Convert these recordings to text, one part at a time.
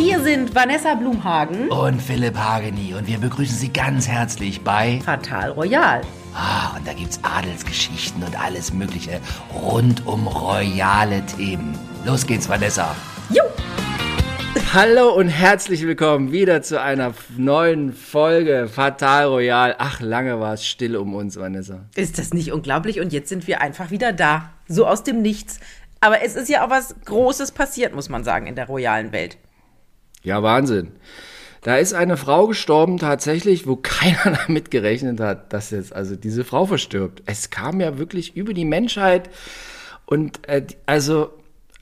Hier sind Vanessa Blumhagen und Philipp Hageni und wir begrüßen Sie ganz herzlich bei Fatal Royal. Ah, und da gibt's Adelsgeschichten und alles Mögliche rund um royale Themen. Los geht's, Vanessa. Jo! Hallo und herzlich willkommen wieder zu einer neuen Folge Fatal Royal. Ach, lange war es still um uns, Vanessa. Ist das nicht unglaublich? Und jetzt sind wir einfach wieder da. So aus dem Nichts. Aber es ist ja auch was Großes passiert, muss man sagen, in der royalen Welt. Ja, Wahnsinn. Da ist eine Frau gestorben tatsächlich, wo keiner damit gerechnet hat, dass jetzt also diese Frau verstirbt. Es kam ja wirklich über die Menschheit und äh, also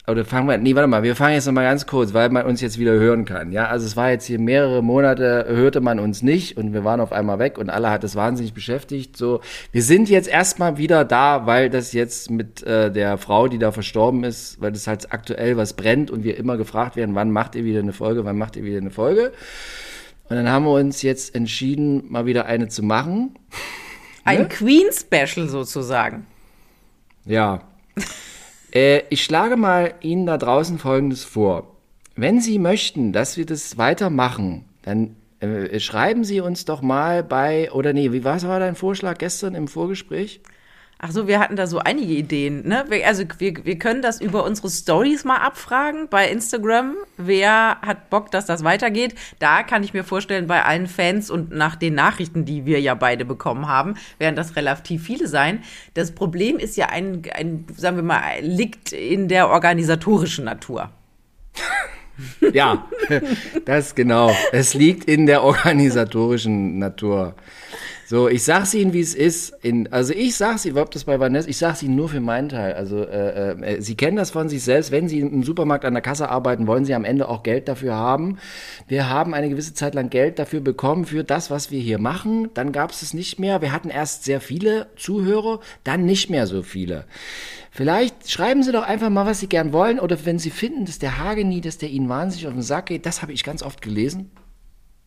oder fangen wir, nee, warte mal, wir fangen jetzt nochmal ganz kurz, weil man uns jetzt wieder hören kann. Ja, also es war jetzt hier mehrere Monate, hörte man uns nicht und wir waren auf einmal weg und alle hat es wahnsinnig beschäftigt. So, wir sind jetzt erstmal wieder da, weil das jetzt mit äh, der Frau, die da verstorben ist, weil das halt aktuell was brennt und wir immer gefragt werden, wann macht ihr wieder eine Folge, wann macht ihr wieder eine Folge? Und dann haben wir uns jetzt entschieden, mal wieder eine zu machen. Ein ne? Queen-Special sozusagen. Ja. Äh, ich schlage mal Ihnen da draußen Folgendes vor. Wenn Sie möchten, dass wir das weitermachen, dann äh, schreiben Sie uns doch mal bei, oder nee, wie was war dein Vorschlag gestern im Vorgespräch? Ach so, wir hatten da so einige Ideen. Ne? Also wir, wir können das über unsere Stories mal abfragen bei Instagram. Wer hat Bock, dass das weitergeht? Da kann ich mir vorstellen, bei allen Fans und nach den Nachrichten, die wir ja beide bekommen haben, werden das relativ viele sein. Das Problem ist ja ein, ein sagen wir mal, liegt in der organisatorischen Natur. ja, das genau. Es liegt in der organisatorischen Natur. So, ich sag's Ihnen, wie es ist. In, also ich sag's Ihnen, ob das bei Vanessa, ich sag's Ihnen nur für meinen Teil. Also äh, äh, Sie kennen das von sich selbst. Wenn Sie im Supermarkt an der Kasse arbeiten, wollen Sie am Ende auch Geld dafür haben. Wir haben eine gewisse Zeit lang Geld dafür bekommen für das, was wir hier machen. Dann gab's es nicht mehr. Wir hatten erst sehr viele Zuhörer, dann nicht mehr so viele. Vielleicht schreiben Sie doch einfach mal, was Sie gern wollen. Oder wenn Sie finden, dass der Hageni, dass der Ihnen wahnsinnig auf den Sack geht, das habe ich ganz oft gelesen.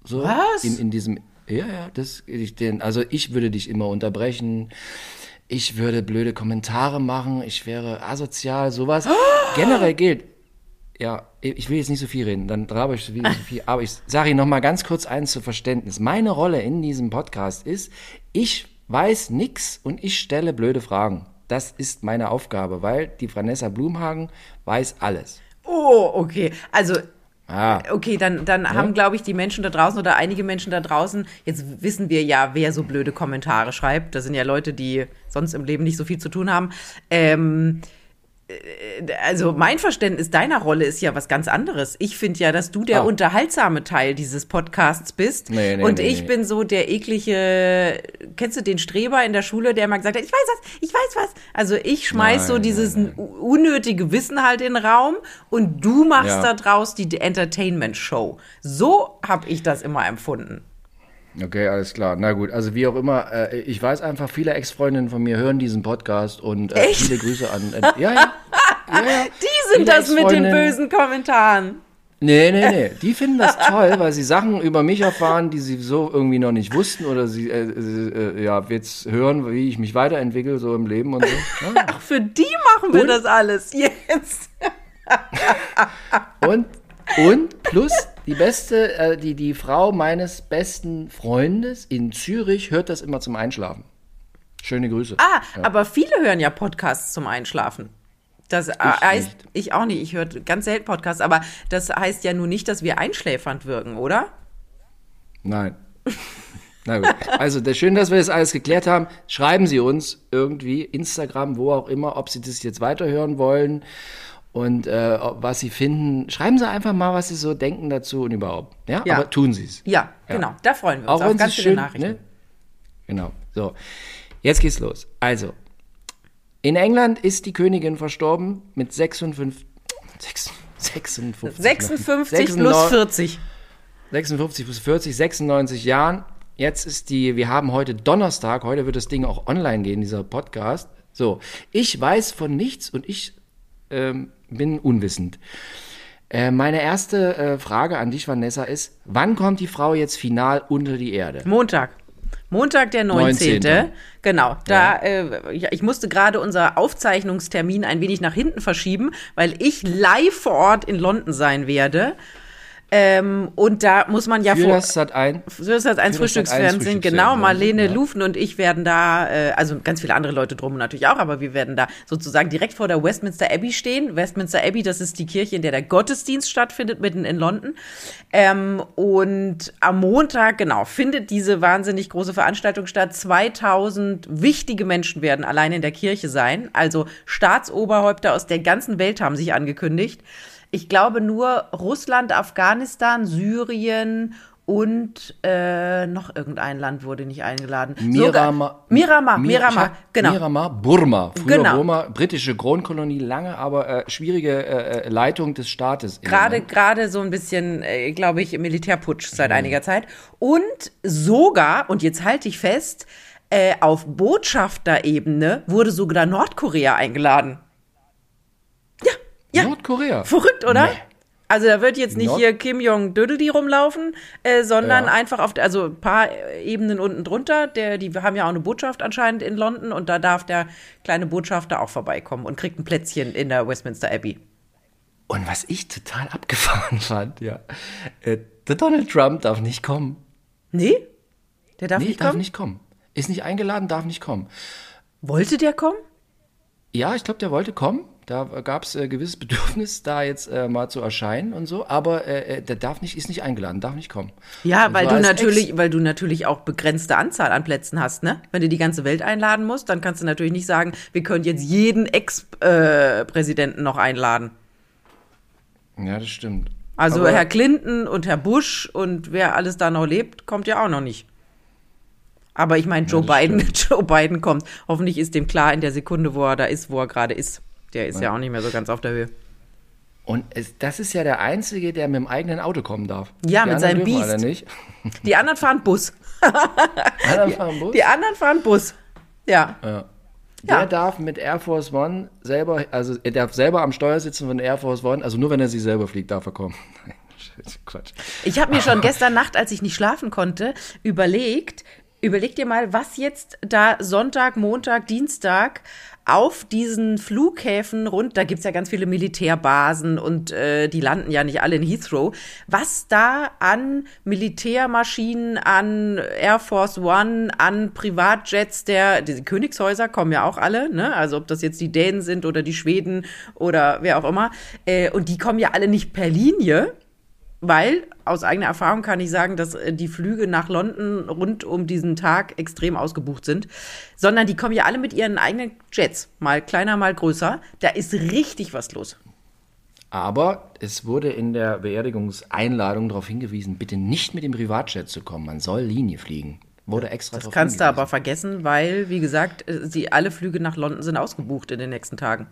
So was? In, in diesem ja, ja, das, ich, den, also ich würde dich immer unterbrechen. Ich würde blöde Kommentare machen. Ich wäre asozial, sowas. Generell gilt. Ja, ich will jetzt nicht so viel reden, dann trabe ich wieder so viel. Aber ich sage Ihnen noch mal ganz kurz eins zu Verständnis. Meine Rolle in diesem Podcast ist, ich weiß nix und ich stelle blöde Fragen. Das ist meine Aufgabe, weil die Vanessa Blumhagen weiß alles. Oh, okay. Also Ah. Okay, dann, dann ja? haben, glaube ich, die Menschen da draußen oder einige Menschen da draußen, jetzt wissen wir ja, wer so blöde Kommentare schreibt. Das sind ja Leute, die sonst im Leben nicht so viel zu tun haben. Ähm, äh, also mein Verständnis deiner Rolle ist ja was ganz anderes. Ich finde ja, dass du der oh. unterhaltsame Teil dieses Podcasts bist. Nee, nee, und nee, ich bin so der eklige, kennst du den Streber in der Schule, der immer gesagt hat, ich weiß was, ich weiß was. Also ich schmeiß nein, so dieses nein, nein. unnötige Wissen halt in den Raum und du machst ja. da draus die Entertainment Show. So habe ich das immer empfunden. Okay, alles klar. Na gut, also wie auch immer, äh, ich weiß einfach, viele Ex-Freundinnen von mir hören diesen Podcast und äh, viele Grüße an. Äh, ja, ja, ja, ja. Die sind das mit den bösen Kommentaren. Nee, nee, nee. Die finden das toll, weil sie Sachen über mich erfahren, die sie so irgendwie noch nicht wussten oder sie äh, äh, ja, jetzt hören, wie ich mich weiterentwickle, so im Leben und so. Ja. Ach, für die machen wir und? das alles jetzt. und, und plus die beste, äh, die, die Frau meines besten Freundes in Zürich hört das immer zum Einschlafen. Schöne Grüße. Ah, ja. aber viele hören ja Podcasts zum Einschlafen. Das ich heißt, nicht. ich auch nicht, ich höre ganz selten Podcasts, aber das heißt ja nun nicht, dass wir einschläfernd wirken, oder? Nein. Na gut. Also, das schön, dass wir das alles geklärt haben. Schreiben Sie uns irgendwie, Instagram, wo auch immer, ob Sie das jetzt weiterhören wollen und äh, was sie finden. Schreiben Sie einfach mal, was Sie so denken dazu und überhaupt. Ja, ja. aber tun Sie es. Ja, ja, genau. Da freuen wir uns Auch auf ganz viele schön, Nachrichten. Ne? Genau. So, jetzt geht's los. Also, in England ist die Königin verstorben mit 56, 56, 56 plus 40. 56 plus 40, 96 Jahren. Jetzt ist die, wir haben heute Donnerstag, heute wird das Ding auch online gehen, dieser Podcast. So, ich weiß von nichts und ich ähm, bin unwissend. Äh, meine erste äh, Frage an dich, Vanessa, ist, wann kommt die Frau jetzt final unter die Erde? Montag. Montag, der 19. 19. Genau, da ja. äh, ich musste gerade unser Aufzeichnungstermin ein wenig nach hinten verschieben, weil ich live vor Ort in London sein werde. Ähm, und da muss man ja Für vor. das Sat ein. So ist das ein Für das Frühstücksfernsehen, Sat.1 genau. Marlene ja. Lufen und ich werden da, äh, also ganz viele andere Leute drum natürlich auch, aber wir werden da sozusagen direkt vor der Westminster Abbey stehen. Westminster Abbey, das ist die Kirche, in der der Gottesdienst stattfindet, mitten in London. Ähm, und am Montag, genau, findet diese wahnsinnig große Veranstaltung statt. 2000 wichtige Menschen werden allein in der Kirche sein. Also Staatsoberhäupter aus der ganzen Welt haben sich angekündigt. Ich glaube nur Russland, Afghanistan, Syrien und äh, noch irgendein Land wurde nicht eingeladen. Miramar. Miramar, Mir- Miramar, genau. Miramar, Burma. Früher Genau. Burma, britische Kronkolonie, lange, aber äh, schwierige äh, äh, Leitung des Staates. Gerade, Moment. gerade so ein bisschen, äh, glaube ich, Militärputsch seit Mhm. einiger Zeit. Und sogar, und jetzt halte ich fest, äh, auf Botschafterebene wurde sogar Nordkorea eingeladen. Ja. Nordkorea. Verrückt, oder? Nee. Also da wird jetzt nicht Nord- hier Kim Jong Dödeldi rumlaufen, äh, sondern Ja. einfach auf, der- also ein paar Ebenen unten drunter. Der, die haben ja auch eine Botschaft anscheinend in London und da darf der kleine Botschafter auch vorbeikommen und kriegt ein Plätzchen in der Westminster Abbey. Und was ich total abgefahren fand, ja, äh, der Donald Trump darf nicht kommen. Nee? Der darf Nee, nicht darf kommen? nicht kommen. Ist nicht eingeladen, darf nicht kommen. Wollte der kommen? Ja, ich glaube, der wollte kommen. Da gab es äh, gewisses Bedürfnis, da jetzt äh, mal zu erscheinen und so. Aber äh, äh, der darf nicht, ist nicht eingeladen, darf nicht kommen. Ja, Und weil du natürlich, Ex- weil du natürlich auch begrenzte Anzahl an Plätzen hast, ne? Wenn du die ganze Welt einladen musst, dann kannst du natürlich nicht sagen, wir können jetzt jeden Ex-Präsidenten noch einladen. Ja, das stimmt. Also Aber- Herr Clinton und Herr Bush und wer alles da noch lebt, kommt ja auch noch nicht. Aber ich meine, Joe Biden, Joe Biden kommt. Hoffentlich ist dem klar in der Sekunde, wo er da ist, wo er gerade ist. Der ist ja. auch nicht mehr so ganz auf der Höhe. Und es, das ist ja der Einzige, der mit dem eigenen Auto kommen darf. Ja, Die mit seinem Biest. nicht. Die anderen fahren Bus. Einer fahren Bus. Die anderen fahren Bus. Ja. Der Ja. darf mit Air Force One selber, also er darf selber am Steuer sitzen von Air Force One, also nur wenn er sie selber fliegt, darf er kommen. Nein, Quatsch. Ich habe mir schon gestern Nacht, als ich nicht schlafen konnte, überlegt, überleg dir mal, was jetzt da Sonntag, Montag, Dienstag auf diesen Flughäfen rund, da gibt's ja ganz viele Militärbasen und äh, die landen ja nicht alle in Heathrow, was da an Militärmaschinen, an Air Force One, an Privatjets der, die Königshäuser kommen ja auch alle, ne? Also ob das jetzt die Dänen sind oder die Schweden oder wer auch immer, äh, und die kommen ja alle nicht per Linie, weil aus eigener Erfahrung kann ich sagen, dass äh, die Flüge nach London rund um diesen Tag extrem ausgebucht sind, sondern die kommen ja alle mit ihren eigenen Jets, mal kleiner, mal größer. Da ist richtig was los. Aber es wurde in der Beerdigungseinladung darauf hingewiesen, bitte nicht mit dem Privatjet zu kommen. Man soll Linie fliegen. Wurde extra Das kannst du hingewiesen. aber vergessen, weil, wie gesagt, äh, sie alle Flüge nach London sind ausgebucht in den nächsten Tagen.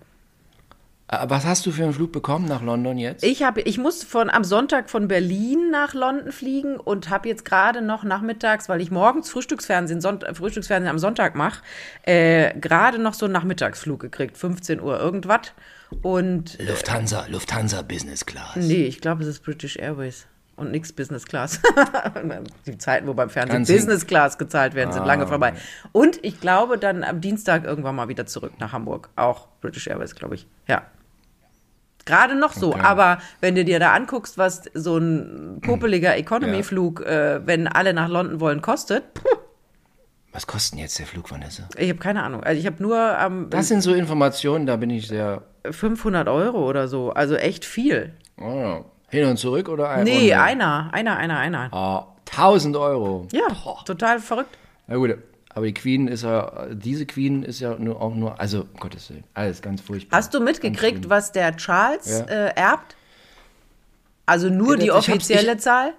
Äh, Was hast du für einen Flug bekommen nach London jetzt? Ich habe, ich muss von am Sonntag von Berlin nach London fliegen und habe jetzt gerade noch nachmittags, weil ich morgens Frühstücksfernsehen, Sonnt Frühstücksfernsehen am Sonntag mache, äh, gerade noch so einen Nachmittagsflug gekriegt, 15 Uhr irgendwas. Und Lufthansa, Lufthansa Business Class. nee, ich glaube, es ist British Airways und nix Business Class. Die Zeiten, wo beim Fernsehen Ganz Business Class gezahlt werden, sind Ah. lange vorbei. Und ich glaube dann am Dienstag irgendwann mal wieder zurück nach Hamburg. Auch British Airways, glaube ich. Ja. Gerade noch so, Okay. aber wenn du dir da anguckst, was so ein popeliger Economy-Flug, äh, wenn alle nach London wollen, kostet, puh, Was kostet denn jetzt der Flug, Vanessa? ich habe keine Ahnung. Also ich habe nur ähm, Das sind so Informationen, da bin ich sehr. 500 Euro oder so, also echt viel. Oh, ja. hin und zurück oder ein? Nee, Runde? einer, einer, einer, einer. Ah, 1000 Euro. Ja, total verrückt. Na gut, aber die Queen ist ja, diese Queen ist ja nur auch nur, also um Gottes Willen, alles ganz furchtbar. Hast du mitgekriegt, was der Charles Ja. äh, erbt? Also nur die ich offizielle ich- Zahl?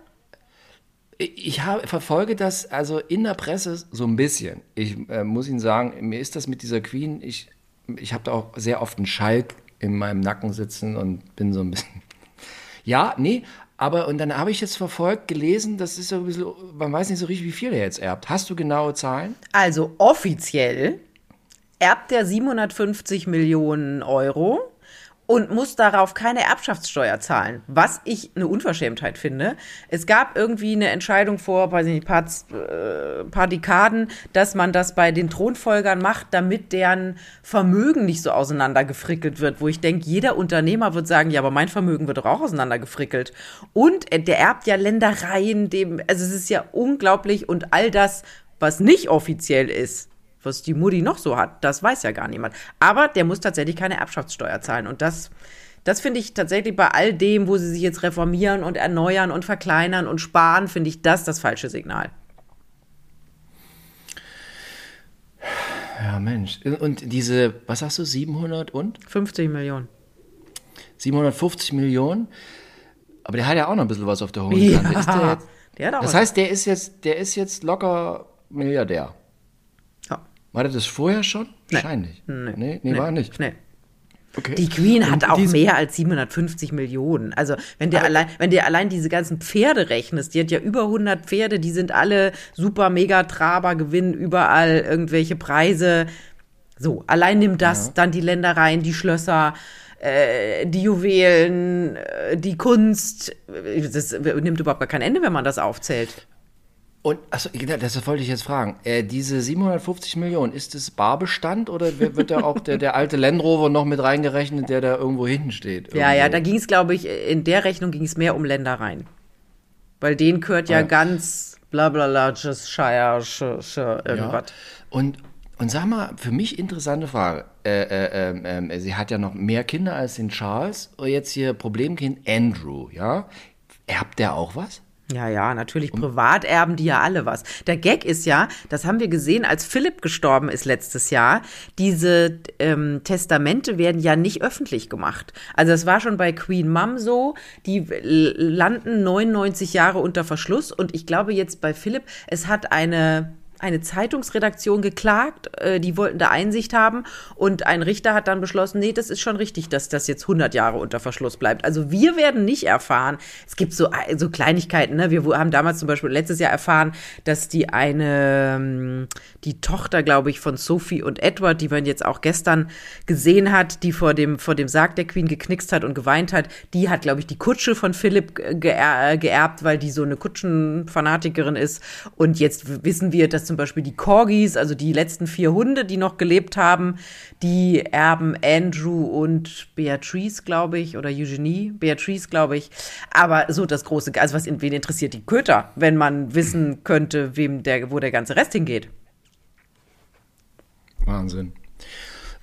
Ich habe, verfolge das also in der Presse so ein bisschen. Ich äh, muss Ihnen sagen, mir ist das mit dieser Queen, ich, ich habe da auch sehr oft einen Schalk in meinem Nacken sitzen und bin so ein bisschen. Ja, nee, aber und dann habe ich jetzt verfolgt, gelesen, das ist so ein bisschen, man weiß nicht so richtig, wie viel er jetzt erbt. Hast du genaue Zahlen? Also offiziell erbt er 750 Millionen Euro und muss darauf keine Erbschaftssteuer zahlen, was ich eine Unverschämtheit finde. Es gab irgendwie eine Entscheidung vor, weiß nicht, paar, äh, paar Dekaden, dass man das bei den Thronfolgern macht, damit deren Vermögen nicht so auseinandergefrickelt wird, wo ich denke, jeder Unternehmer wird sagen, ja, aber mein Vermögen wird doch auch auseinandergefrickelt. Und der erbt ja Ländereien, dem, also es ist ja unglaublich und all das, was nicht offiziell ist, was die Mutti noch so hat, das weiß ja gar niemand. Aber der muss tatsächlich keine Erbschaftssteuer zahlen. Und das, das finde ich tatsächlich bei all dem, wo sie sich jetzt reformieren und erneuern und verkleinern und sparen, finde ich das das falsche Signal. Ja, Mensch. Und diese, was sagst du, 700 und? 50 Millionen. 750 Millionen. Aber der hat ja auch noch ein bisschen was auf der hohen Kante. Ja, der der hat auch das heißt, der ist jetzt, der ist jetzt locker Milliardär. Ja. War das vorher schon? Nee. Wahrscheinlich. Nee. Nee, nee, war er nicht. Nee. Okay. Die Queen hat auch mehr als 750 Millionen. Also, wenn dir allein, wenn dir allein diese ganzen Pferde rechnest, die hat ja über 100 Pferde, die sind alle super mega Traber, gewinnen überall irgendwelche Preise. So, allein nimm das, dann die Ländereien, die Schlösser, äh, die Juwelen, äh, die Kunst. Das nimmt überhaupt gar kein Ende, wenn man das aufzählt. Und, achso, genau, das wollte ich jetzt fragen. Äh, diese 750 Millionen, ist das Barbestand oder wird da auch der, der alte Land Rover noch mit reingerechnet, der da irgendwo hinten steht? Ja, ja, Irgendwo? da ging es, glaube ich, in der Rechnung ging es mehr um Ländereien. Weil denen gehört ja, Ja. ganz bla bla bla, Shire, sh, sh, irgendwas. Und, und sag mal, für mich interessante Frage. Äh, äh, ähm, ähm, sie hat ja noch mehr Kinder als den Charles. Und jetzt hier Problemkind Andrew, ja? Erbt der auch was? Ja, ja, natürlich. Privat erben die ja alle was. Der Gag ist ja, das haben wir gesehen, als Philipp gestorben ist letztes Jahr, diese ähm, Testamente werden ja nicht öffentlich gemacht. Also das war schon bei Queen Mum so, die landen 99 Jahre unter Verschluss und ich glaube jetzt bei Philipp, es hat eine eine Zeitungsredaktion geklagt, äh, die wollten da Einsicht haben und ein Richter hat dann beschlossen, nee, das ist schon richtig, dass das jetzt 100 Jahre unter Verschluss bleibt. Also wir werden nicht erfahren. Es gibt so, äh, so Kleinigkeiten, ne? Wir haben damals zum Beispiel letztes Jahr erfahren, dass die eine, ähm, die Tochter, glaube ich, von Sophie und Edward, die man jetzt auch gestern gesehen hat, die vor dem, vor dem Sarg der Queen geknickst hat und geweint hat, die hat, glaube ich, die Kutsche von Philipp ge- geer- geerbt, weil die so eine Kutschenfanatikerin ist. Und jetzt wissen wir, dass zum Beispiel die Corgis, also die letzten vier Hunde, die noch gelebt haben, die erben Andrew und Beatrice, glaube ich, oder Eugenie, Beatrice, glaube ich. Aber so das große, also was wen interessiert die Köter, wenn man wissen könnte, wem der, wo der ganze Rest hingeht? Wahnsinn.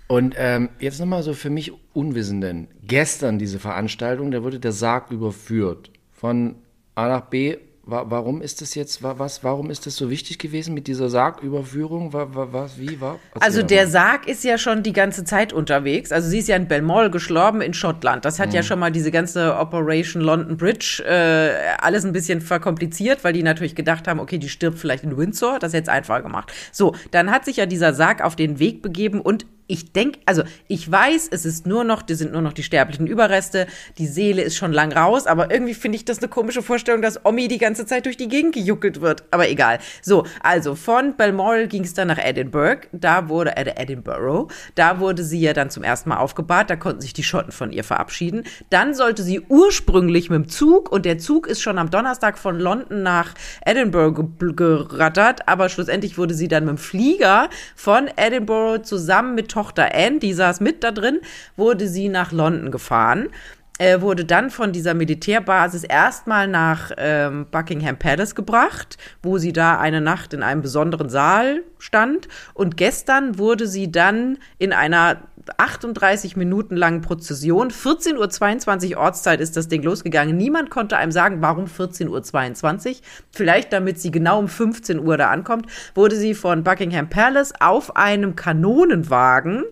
Und ähm, jetzt nochmal so für mich Unwissenden. Gestern diese Veranstaltung, da wurde der Sarg überführt von A nach B. Wa warum ist das jetzt, wa was, warum ist das so wichtig gewesen mit dieser Sargüberführung? Wa wa was, wie, war? Also der mal. Sarg ist ja schon die ganze Zeit unterwegs. Also sie ist ja in Belmore gestorben in Schottland. Das hat ja schon mal diese ganze Operation London Bridge äh, alles ein bisschen verkompliziert, weil die natürlich gedacht haben, okay, die stirbt vielleicht in Windsor. Das ist jetzt einfacher gemacht. So, dann hat sich ja dieser Sarg auf den Weg begeben und ich denke, also ich weiß, es ist nur noch, die sind nur noch die sterblichen Überreste, die Seele ist schon lang raus, aber irgendwie finde ich das eine komische Vorstellung, dass Omi die ganze Zeit durch die Gegend gejuckelt wird. Aber egal. So, also von Balmoral ging es dann nach Edinburgh. Da wurde, äh, Edinburgh, da wurde sie ja dann zum ersten Mal aufgebahrt. Da konnten sich die Schotten von ihr verabschieden. Dann sollte sie ursprünglich mit dem Zug, und der Zug ist schon am Donnerstag von London nach Edinburgh ge gerattert, aber schlussendlich wurde sie dann mit dem Flieger von Edinburgh zusammen mit Tochter Anne, die saß mit da drin, wurde sie nach London gefahren äh, wurde dann von dieser Militärbasis erstmal nach ähm, Buckingham Palace gebracht, wo sie da eine Nacht in einem besonderen Saal stand. Und gestern wurde sie dann in einer 38 Minuten langen Prozession, 14.22 Uhr Ortszeit ist das Ding losgegangen. Niemand konnte einem sagen, warum 14.22 Uhr. Vielleicht damit sie genau um 15 Uhr da ankommt, wurde sie von Buckingham Palace auf einem Kanonenwagen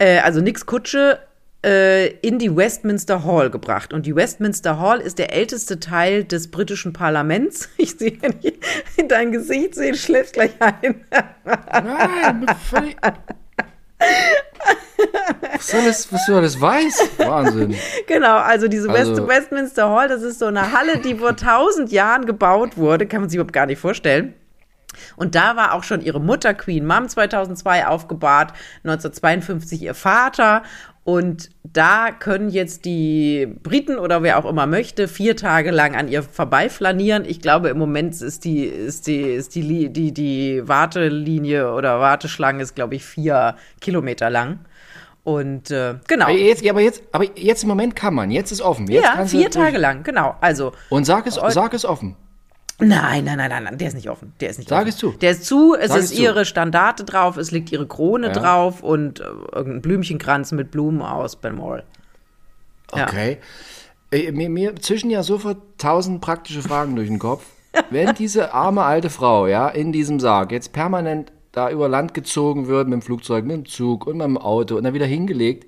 äh, also nix Kutsche, äh, in die Westminster Hall gebracht. Und die Westminster Hall ist der älteste Teil des britischen Parlaments. Ich sehe, wenn ich in dein Gesicht sehe, schläfst gleich ein. Nein, völlig. Was das, was du alles weißt? Wahnsinn. genau, also diese Also- West Westminster Hall, das ist so eine Halle, die vor tausend Jahren gebaut wurde, kann man sich überhaupt gar nicht vorstellen. Und da war auch schon ihre Mutter Queen Mom 2002 aufgebahrt, 1952 ihr Vater. Und da können jetzt die Briten oder wer auch immer möchte, vier Tage lang an ihr vorbeiflanieren. Ich glaube, im Moment ist die, ist die, ist die, die, die Wartelinie oder Warteschlange ist, glaube ich, vier Kilometer lang. Und äh, genau. Aber jetzt, aber, jetzt, aber jetzt im Moment kann man, jetzt ist offen. Jetzt ja, vier durch- Tage lang, genau. Also, Und sag es, sag es offen. nein, nein, nein, nein, nein, der ist nicht offen. Der ist nicht Sag offen. es zu. Der ist zu, es Sag ist es ihre Standarte drauf, es liegt ihre Krone Ja. drauf und äh, irgendein Blümchenkranz mit Blumen aus Balmoral. Ja. Okay. Äh, Mir, mir zwischen ja sofort tausend praktische Fragen durch den Kopf. Wenn diese arme alte Frau, ja, in diesem Sarg jetzt permanent da über Land gezogen wird mit dem Flugzeug, mit dem Zug und mit dem Auto und dann wieder hingelegt.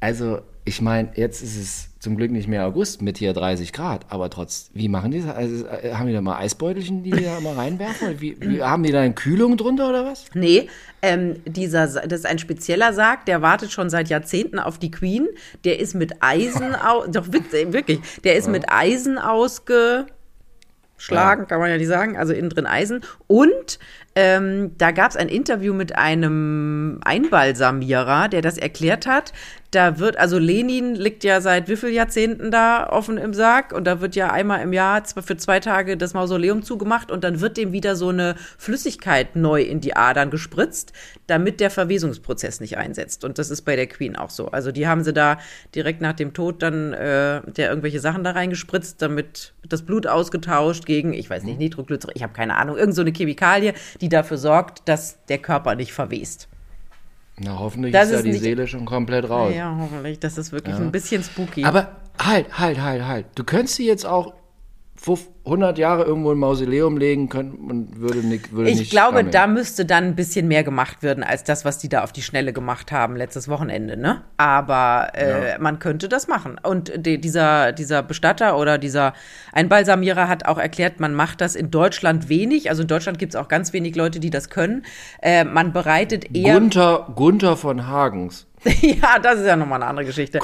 Also, ich meine, jetzt ist es zum Glück nicht mehr August mit hier 30 Grad, aber trotz, wie machen die das? Also, äh, haben die da mal Eisbeutelchen, die die da mal reinwerfen? Wie, wie, haben die da eine Kühlung drunter oder was? Nee, ähm, dieser, das ist ein spezieller Sarg, der wartet schon seit Jahrzehnten auf die Queen. Der ist mit Eisen, au doch äh, wirklich, der ist mit Eisen ausgeschlagen, kann man ja nicht sagen, also innen drin Eisen. Und ähm, da gab es ein Interview mit einem Einbalsamierer, der das erklärt hat. Da wird, also Lenin liegt ja seit wie vielen Jahrzehnten da offen im Sarg und da wird ja einmal im Jahr für zwei Tage das Mausoleum zugemacht und dann wird dem wieder so eine Flüssigkeit neu in die Adern gespritzt, damit der Verwesungsprozess nicht einsetzt. Und das ist bei der Queen auch so. Also die haben sie da direkt nach dem Tod dann äh, der irgendwelche Sachen da reingespritzt, damit das Blut ausgetauscht gegen, ich weiß nicht, Nitroglycerin, ich habe keine Ahnung, irgend so eine Chemikalie, die dafür sorgt, dass der Körper nicht verwest. Na, hoffentlich Das ist da ist die nicht- Seele schon komplett raus. Ja, hoffentlich. Das ist wirklich ein bisschen spooky. Aber halt, halt, halt, halt. Du könntest sie jetzt auch 100 Jahre irgendwo im Mausoleum legen können und würde nicht, würde ich nicht glaube, gammeln. da müsste dann ein bisschen mehr gemacht werden als das, was die da auf die Schnelle gemacht haben letztes Wochenende, ne? Aber äh, man könnte das machen. Und die, dieser, dieser Bestatter oder dieser Einbalsamierer hat auch erklärt, man macht das in Deutschland wenig. Also in Deutschland gibt es auch ganz wenig Leute, die das können. Äh, man bereitet eher. Gunther, Gunther von Hagens. ja, das ist ja nochmal eine andere Geschichte.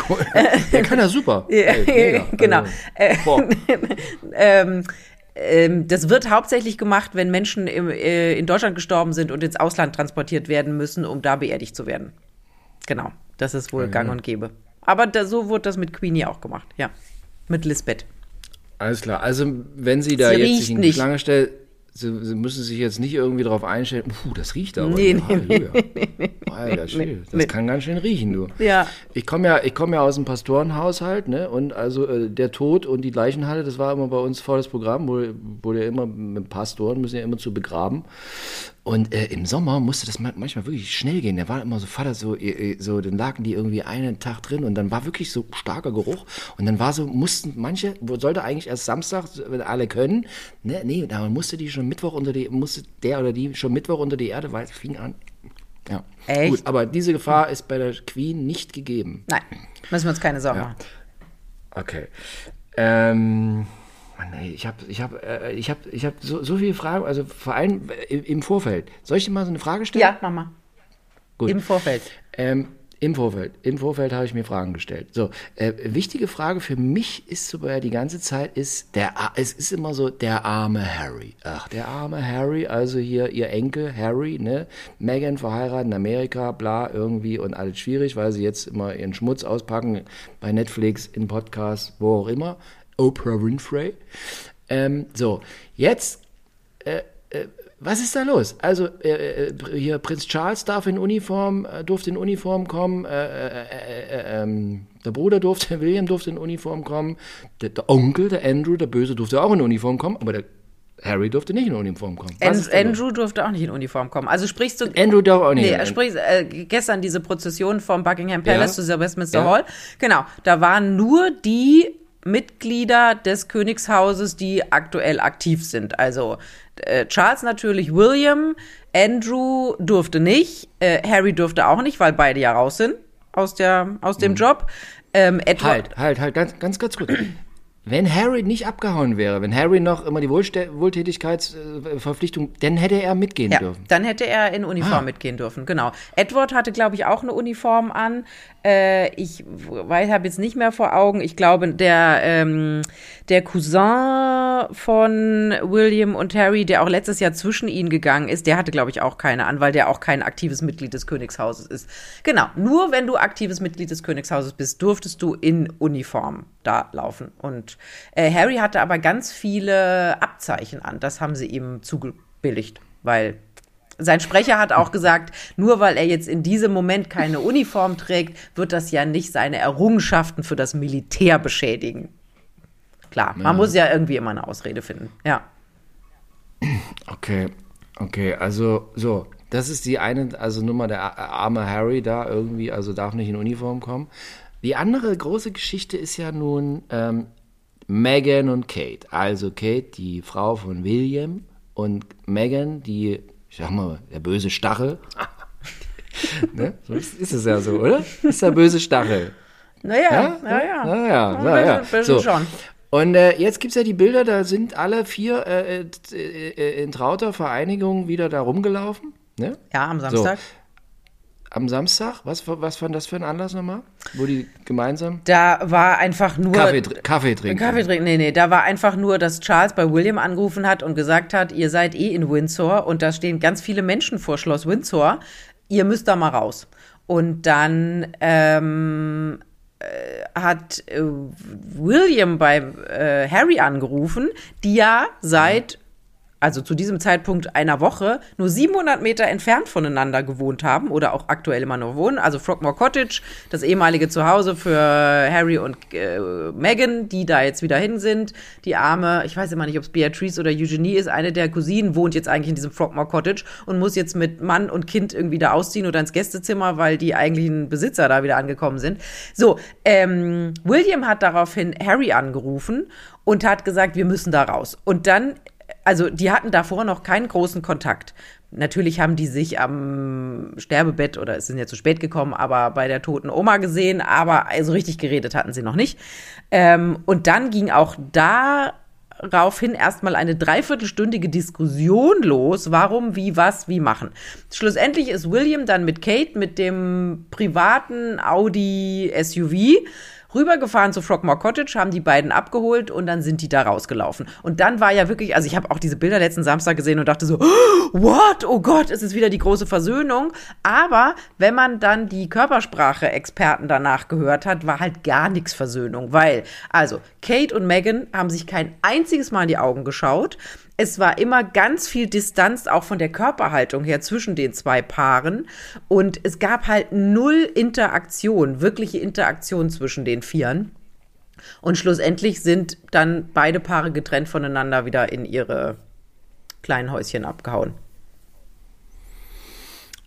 Der kann ja super. Ja, Ey, genau. Also, Äh, ähm, ähm, das wird hauptsächlich gemacht, wenn Menschen im, äh, in Deutschland gestorben sind und ins Ausland transportiert werden müssen, um da beerdigt zu werden. Genau, das ist wohl gang und gäbe. Aber da, so wurde das mit Queenie auch gemacht, ja. Mit Lisbeth. Alles klar. Also, wenn Sie da Sie jetzt sich in die nicht. Schlange stellen, Sie, Sie müssen sich jetzt nicht irgendwie darauf einstellen, puh, das riecht aber. Nee, nee, Halleluja. Alter Schwede, das nee. kann ganz schön riechen, du. Ja. Ich komme ja, ich komme ja aus dem Pastorenhaushalt, ne? Und also äh, der Tod und die Leichenhalle, das war immer bei uns volles Programm, wurde, wurde ja immer mit Pastoren, müssen ja immer zu begraben. Und äh, im Sommer musste das ma- manchmal wirklich schnell gehen. Der war immer so, Vater, so, äh, äh, so, dann lagen die irgendwie einen Tag drin und dann war wirklich so starker Geruch. Und dann war so, mussten manche, sollte eigentlich erst Samstag, wenn alle können, ne, nee, da musste die schon Mittwoch unter die, musste der oder die schon Mittwoch unter die Erde, weil es fing an. Ja. Echt? Gut, aber diese Gefahr ist bei der Queen nicht gegeben. Nein, müssen wir uns keine Sorgen machen. Okay. Ähm, Mann, ey, ich habe ich hab, äh, ich hab, ich hab so, so viele Fragen, also vor allem äh, im, im Vorfeld. Soll ich dir mal so eine Frage stellen? Ja, Mama. Gut. Im Vorfeld. Ähm, Im Vorfeld. Im Vorfeld habe ich mir Fragen gestellt. So, äh, wichtige Frage für mich ist so ja die ganze Zeit ist der, es ist immer so der arme Harry. Ach, der arme Harry, also hier ihr Enkel Harry, ne? Meghan verheiratet in Amerika, bla irgendwie und alles schwierig, weil sie jetzt immer ihren Schmutz auspacken bei Netflix, im Podcast, wo auch immer. Oprah Winfrey. Ähm, so, jetzt was ist da los? Also äh, äh, hier Prinz Charles darf in Uniform, äh, durfte in Uniform kommen, äh, äh, äh, äh, ähm, der Bruder durfte, William durfte in Uniform kommen, der, der Onkel, der Andrew, der Böse durfte auch in Uniform kommen, aber der Harry durfte nicht in Uniform kommen. Was An ist da los? Andrew durfte auch nicht in Uniform kommen. Also sprichst du. Andrew darf auch nicht. Nee, in- sprich, äh, gestern diese Prozession vom Buckingham Palace Ja. zu Westminster Ja. Hall. Genau, da waren nur die Mitglieder des Königshauses, die aktuell aktiv sind. Also äh, Charles natürlich, William, Andrew durfte nicht, äh, Harry durfte auch nicht, weil beide ja raus sind aus, der, aus dem Job. Ähm, Edward, Mhm. Halt, halt, halt, ganz, ganz, ganz kurz. Wenn Harry nicht abgehauen wäre, wenn Harry noch immer die Wohltätigkeitsverpflichtung, dann hätte er mitgehen Ja, dürfen. dann hätte er in Uniform Ah. mitgehen dürfen, genau. Edward hatte, glaube ich, auch eine Uniform an. Äh, ich weiß, habe jetzt nicht mehr vor Augen. Ich glaube, der, ähm, der Cousin von William und Harry, der auch letztes Jahr zwischen ihnen gegangen ist, der hatte, glaube ich, auch keine an, weil der auch kein aktives Mitglied des Königshauses ist. Genau, nur wenn du aktives Mitglied des Königshauses bist, durftest du in Uniform da laufen. Und äh, Harry hatte aber ganz viele Abzeichen an. Das haben sie ihm zugebilligt, weil sein Sprecher hat auch gesagt, nur weil er jetzt in diesem Moment keine Uniform trägt, wird das ja nicht seine Errungenschaften für das Militär beschädigen. Klar, man muss ja irgendwie immer eine Ausrede finden. Ja. Okay, okay, also so, das ist die eine, also nur mal der arme Harry da irgendwie, also darf nicht in Uniform kommen. Die andere große Geschichte ist ja nun ähm, Meghan und Kate. Also Kate, die Frau von William und Meghan, die ich sag mal, der böse Stachel. ne? So ist, ist, es ja so, oder? Ist der böse Stachel. Naja, naja. Naja, naja. Na, so. schon. Und äh, jetzt gibt es ja die Bilder, da sind alle vier äh, äh, äh, in trauter Vereinigung wieder da rumgelaufen. Ne? Ja, am Samstag. So am Samstag? Was, was war das für ein Anlass nochmal? Wo die gemeinsam? Da war einfach nur. Kaffee, Kaffee trinken. Kaffee trinken, nee, nee. Da war einfach nur, dass Charles bei William angerufen hat und gesagt hat, ihr seid eh in Windsor und da stehen ganz viele Menschen vor Schloss Windsor. Ihr müsst da mal raus. Und dann ähm, äh, hat äh, William bei äh, Harry angerufen, die ja seit also zu diesem Zeitpunkt einer Woche, nur 700 Meter entfernt voneinander gewohnt haben oder auch aktuell immer noch wohnen. Also Frogmore Cottage, das ehemalige Zuhause für Harry und äh, Meghan, die da jetzt wieder hin sind. Die arme, ich weiß immer nicht, ob es Beatrice oder Eugenie ist, eine der Cousinen wohnt jetzt eigentlich in diesem Frogmore Cottage und muss jetzt mit Mann und Kind irgendwie da ausziehen oder ins Gästezimmer, weil die eigentlichen Besitzer da wieder angekommen sind. So, ähm, William hat daraufhin Harry angerufen und hat gesagt, wir müssen da raus. Und dann also die hatten davor noch keinen großen Kontakt. Natürlich haben die sich am Sterbebett oder es sind ja zu spät gekommen, aber bei der toten Oma gesehen, aber also richtig geredet hatten sie noch nicht. Ähm, und dann ging auch daraufhin erstmal eine dreiviertelstündige Diskussion los, warum, wie, was, wie machen. Schlussendlich ist William dann mit Kate mit dem privaten Audi SUV rübergefahren zu Frogmore Cottage, haben die beiden abgeholt und dann sind die da rausgelaufen. Und dann war ja wirklich, also ich habe auch diese Bilder letzten Samstag gesehen und dachte so, what? Oh Gott, es ist wieder die große Versöhnung. Aber wenn man dann die Körpersprache-Experten danach gehört hat, war halt gar nichts Versöhnung, weil, also, Kate und Megan haben sich kein einziges Mal in die Augen geschaut. Es war immer ganz viel Distanz auch von der Körperhaltung her zwischen den zwei Paaren und es gab halt null Interaktion, wirkliche Interaktion zwischen den Vieren. Und schlussendlich sind dann beide Paare getrennt voneinander wieder in ihre kleinen Häuschen abgehauen.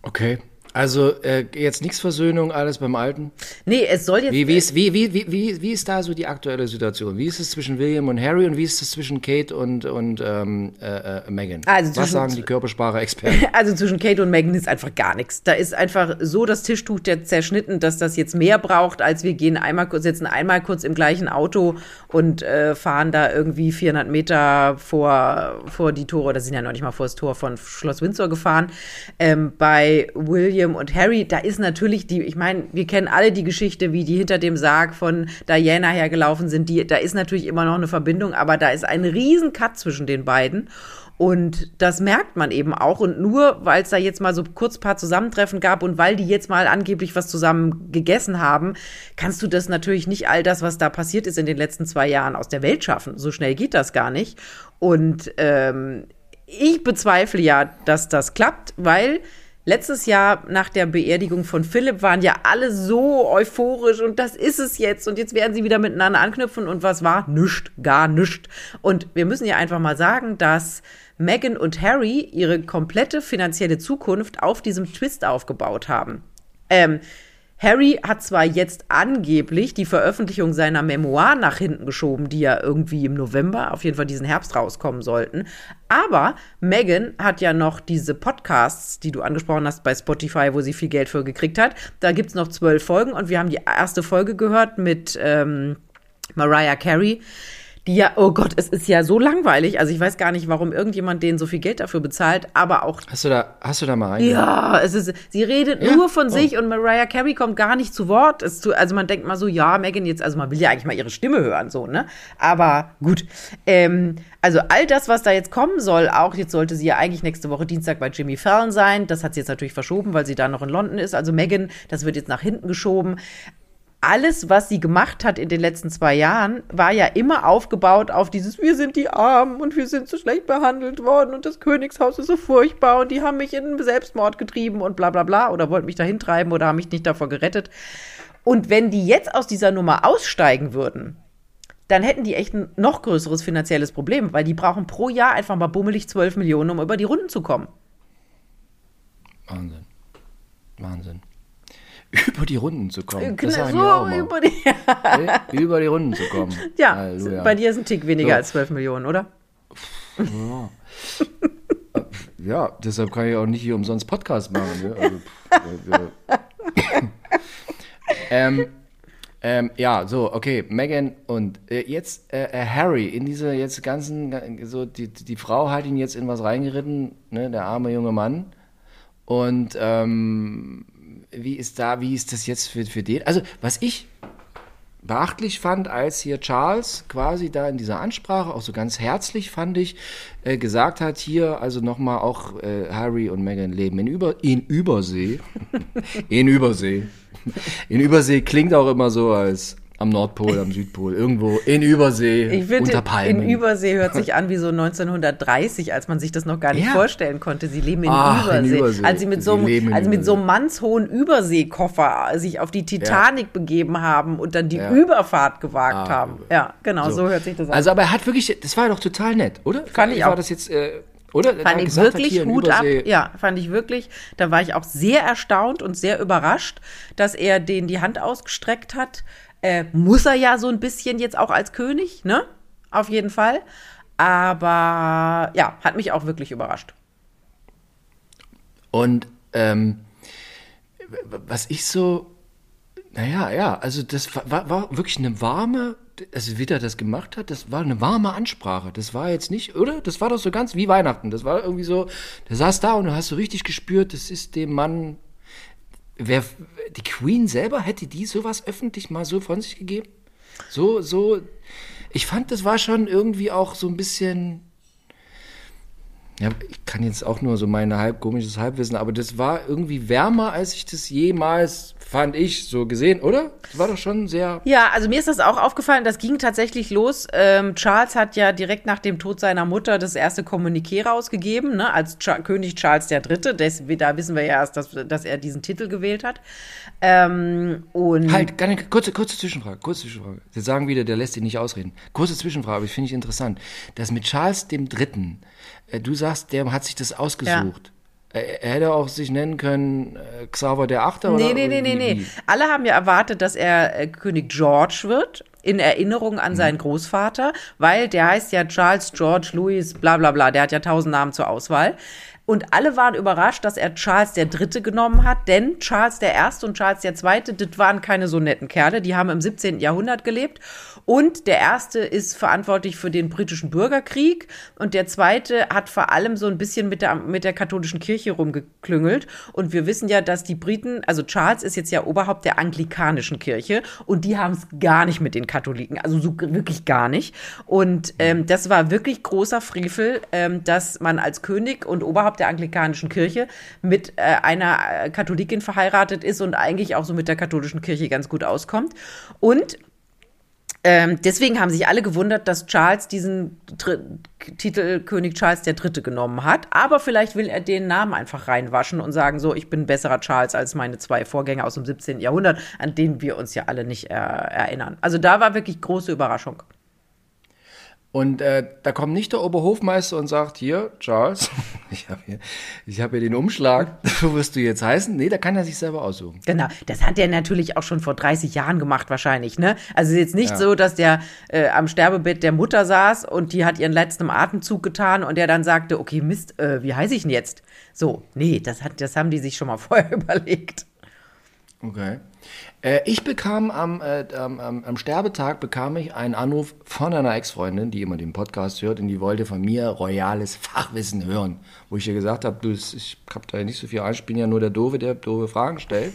Okay. Also äh, jetzt nichts Versöhnung, alles beim Alten? Nee, es soll jetzt. Wie, wie, ist, wie, wie, wie, wie ist da so die aktuelle Situation? Wie ist es zwischen William und Harry und wie ist es zwischen Kate und, und ähm, äh, äh, Meghan? Also Was sagen die Körpersprache-Experten? Also zwischen Kate und Meghan ist einfach gar nichts. Da ist einfach so das Tischtuch der zerschnitten, dass das jetzt mehr braucht, als wir gehen einmal kurz, sitzen einmal kurz im gleichen Auto und äh, fahren da irgendwie 400 Meter vor, vor die Tore, oder sind ja noch nicht mal vor das Tor von Schloss Windsor gefahren. Ähm, bei William William und Harry, da ist natürlich die, ich meine, wir kennen alle die Geschichte, wie die hinter dem Sarg von Diana hergelaufen sind. Die, da ist natürlich immer noch eine Verbindung, aber da ist ein riesen Cut zwischen den beiden. Und das merkt man eben auch. Und nur weil es da jetzt mal so kurz paar Zusammentreffen gab und weil die jetzt mal angeblich was zusammen gegessen haben, kannst du das natürlich nicht all das, was da passiert ist in den letzten zwei Jahren, aus der Welt schaffen. So schnell geht das gar nicht. Und ähm, ich bezweifle ja, dass das klappt, weil Letztes Jahr nach der Beerdigung von Philipp waren ja alle so euphorisch und das ist es jetzt und jetzt werden sie wieder miteinander anknüpfen und was war? Nüscht, gar nüscht. Und wir müssen ja einfach mal sagen, dass Meghan und Harry ihre komplette finanzielle Zukunft auf diesem Twist aufgebaut haben. Ähm, Harry hat zwar jetzt angeblich die Veröffentlichung seiner Memoir nach hinten geschoben, die ja irgendwie im November, auf jeden Fall diesen Herbst rauskommen sollten. Aber Megan hat ja noch diese Podcasts, die du angesprochen hast bei Spotify, wo sie viel Geld für gekriegt hat. Da gibt's noch zwölf Folgen und wir haben die erste Folge gehört mit ähm, Mariah Carey die ja, oh Gott, es ist ja so langweilig. Also ich weiß gar nicht, warum irgendjemand denen so viel Geld dafür bezahlt, aber auch. Hast du da, hast du da mal rein? Ja, es ist, sie redet Ja? nur von Oh. sich und Mariah Carey kommt gar nicht zu Wort. Es zu, also man denkt mal so, ja, Megan jetzt, also man will ja eigentlich mal ihre Stimme hören, so, ne? Aber gut. Ähm, also all das, was da jetzt kommen soll, auch jetzt sollte sie ja eigentlich nächste Woche Dienstag bei Jimmy Fallon sein. Das hat sie jetzt natürlich verschoben, weil sie da noch in London ist. Also Megan, das wird jetzt nach hinten geschoben alles, was sie gemacht hat in den letzten zwei Jahren, war ja immer aufgebaut auf dieses, wir sind die Armen und wir sind so schlecht behandelt worden und das Königshaus ist so furchtbar und die haben mich in Selbstmord getrieben und bla bla bla oder wollten mich dahin treiben oder haben mich nicht davor gerettet. Und wenn die jetzt aus dieser Nummer aussteigen würden, dann hätten die echt ein noch größeres finanzielles Problem, weil die brauchen pro Jahr einfach mal bummelig 12 Millionen, um über die Runden zu kommen. Wahnsinn. Wahnsinn. Über die Runden zu kommen. Das so sagen wir auch mal. über die, Ey, über die Runden zu kommen. ja, Halleluja. bei dir ist ein Tick weniger So. als 12 Millionen, oder? Ja, deshalb kann ich auch nicht hier umsonst Podcast machen. Ne? Also, äh, äh. ähm, ähm, ja, so, okay, Megan und äh, jetzt äh, äh, Harry in diese jetzt ganzen, äh, so die, die Frau hat ihn jetzt in was reingeritten, ne, der arme junge Mann. Und ähm, wie ist da, wie ist das jetzt für, für den? Also, was ich beachtlich fand, als hier Charles quasi da in dieser Ansprache, auch so ganz herzlich fand ich, äh, gesagt hat, hier also nochmal auch äh, Harry und Meghan leben in, Über in Übersee. in Übersee. In Übersee klingt auch immer so als am Nordpol, am Südpol, irgendwo in Übersee, Ich finde, unter Palmen. in Übersee hört sich an wie so 1930, als man sich das noch gar nicht Ja. vorstellen konnte. Sie leben in, Ach, in Übersee. Übersee. Als sie mit so Sie leben einem, in als mit Übersee. so einem mannshohen Überseekoffer sich auf die Titanic begeben haben und dann die Ja. Überfahrt gewagt Ah, haben. Ja, genau, so. hört sich das an. Also, aber er hat wirklich, das war doch total nett, oder? Fand ich War auch. das jetzt, äh, oder? Fand ich wirklich Hut ab. Übersee- Ja, fand ich wirklich. Da war ich auch sehr erstaunt und sehr überrascht, dass er denen die Hand ausgestreckt hat. Äh, muss er ja so ein bisschen jetzt auch als König, ne? Auf jeden Fall. Aber ja, hat mich auch wirklich überrascht. Und ähm, was ich so, naja, ja, also das war, war, war wirklich eine warme, also wie der das gemacht hat, das war eine warme Ansprache. Das war jetzt nicht, oder? Das war doch so ganz wie Weihnachten. Das war irgendwie so, der saß da und du hast so richtig gespürt, das ist dem Mann. Wer, die Queen selber hätte die sowas öffentlich mal so von sich gegeben? So, so. Ich fand, das war schon irgendwie auch so ein bisschen. Ja, ich kann jetzt auch nur so mein halb komisches Halbwissen, aber das war irgendwie wärmer, als ich das jemals, fand ich, so gesehen, oder? Das war doch schon sehr. Ja, also mir ist das auch aufgefallen, das ging tatsächlich los. Ähm, Charles hat ja direkt nach dem Tod seiner Mutter das erste Kommuniqué rausgegeben, ne, als Cha König Charles III. Des, da wissen wir ja erst, dass, dass er diesen Titel gewählt hat. Ähm, und Halt, nicht, kurze, kurze Zwischenfrage, kurze Zwischenfrage. Sie sagen wieder, der lässt ihn nicht ausreden. Kurze Zwischenfrage, aber ich finde ich interessant. Das mit Charles dem Dritten, äh, du sagst, der hat sich das ausgesucht. Äh, Er hätte auch sich nennen können äh, Xaver der Achte oder Nee, nee, nee, nee, nee. wie? Alle haben ja erwartet, dass er äh, König George wird, in Erinnerung an seinen Großvater, weil der heißt ja Charles George Louis, bla bla bla, der hat ja tausend Namen zur Auswahl. Und alle waren überrascht, dass er Charles der Dritte genommen hat, denn Charles der Erste und Charles der Zweite, das waren keine so netten Kerle, die haben im 17. Jahrhundert gelebt. Und der Erste ist verantwortlich für den britischen Bürgerkrieg und der Zweite hat vor allem so ein bisschen mit der, mit der katholischen Kirche rumgeklüngelt. Und wir wissen ja, dass die Briten, also Charles ist jetzt ja Oberhaupt der anglikanischen Kirche und die haben es gar nicht mit den Katholiken, also so wirklich gar nicht. Und ähm, das war wirklich großer Frevel, ähm, dass man als König und Oberhaupt der anglikanischen Kirche mit äh, einer äh, Katholikin verheiratet ist und eigentlich auch so mit der katholischen Kirche ganz gut auskommt. Und ähm, deswegen haben sich alle gewundert, dass Charles diesen Dr Titel König Charles III. genommen hat. Aber vielleicht will er den Namen einfach reinwaschen und sagen so, ich bin besserer Charles als meine zwei Vorgänger aus dem 17. Jahrhundert, an denen wir uns ja alle nicht äh, erinnern. Also da war wirklich große Überraschung. Und äh, da kommt nicht der Oberhofmeister und sagt, hier, Charles, ich habe hier, ich hab hier den Umschlag, so wirst du jetzt heißen. Nee, da kann er sich selber aussuchen. Genau, das hat er natürlich auch schon vor 30 Jahren gemacht wahrscheinlich, ne? Also es ist jetzt nicht so, dass der äh, am Sterbebett der Mutter saß und die hat ihren letzten Atemzug getan und er dann sagte, okay, Mist, äh, wie heiße ich denn jetzt? So, nee, das, hat, das haben die sich schon mal vorher überlegt. Okay. Äh, ich bekam am, äh, am, am, Sterbetag bekam ich einen Anruf von einer Ex-Freundin, die immer den Podcast hört und die wollte von mir royales Fachwissen hören. Wo ich ihr gesagt habe, du, ich habe da nicht so viel ein, ich bin ja nur der Doofe, der doofe Fragen stellt.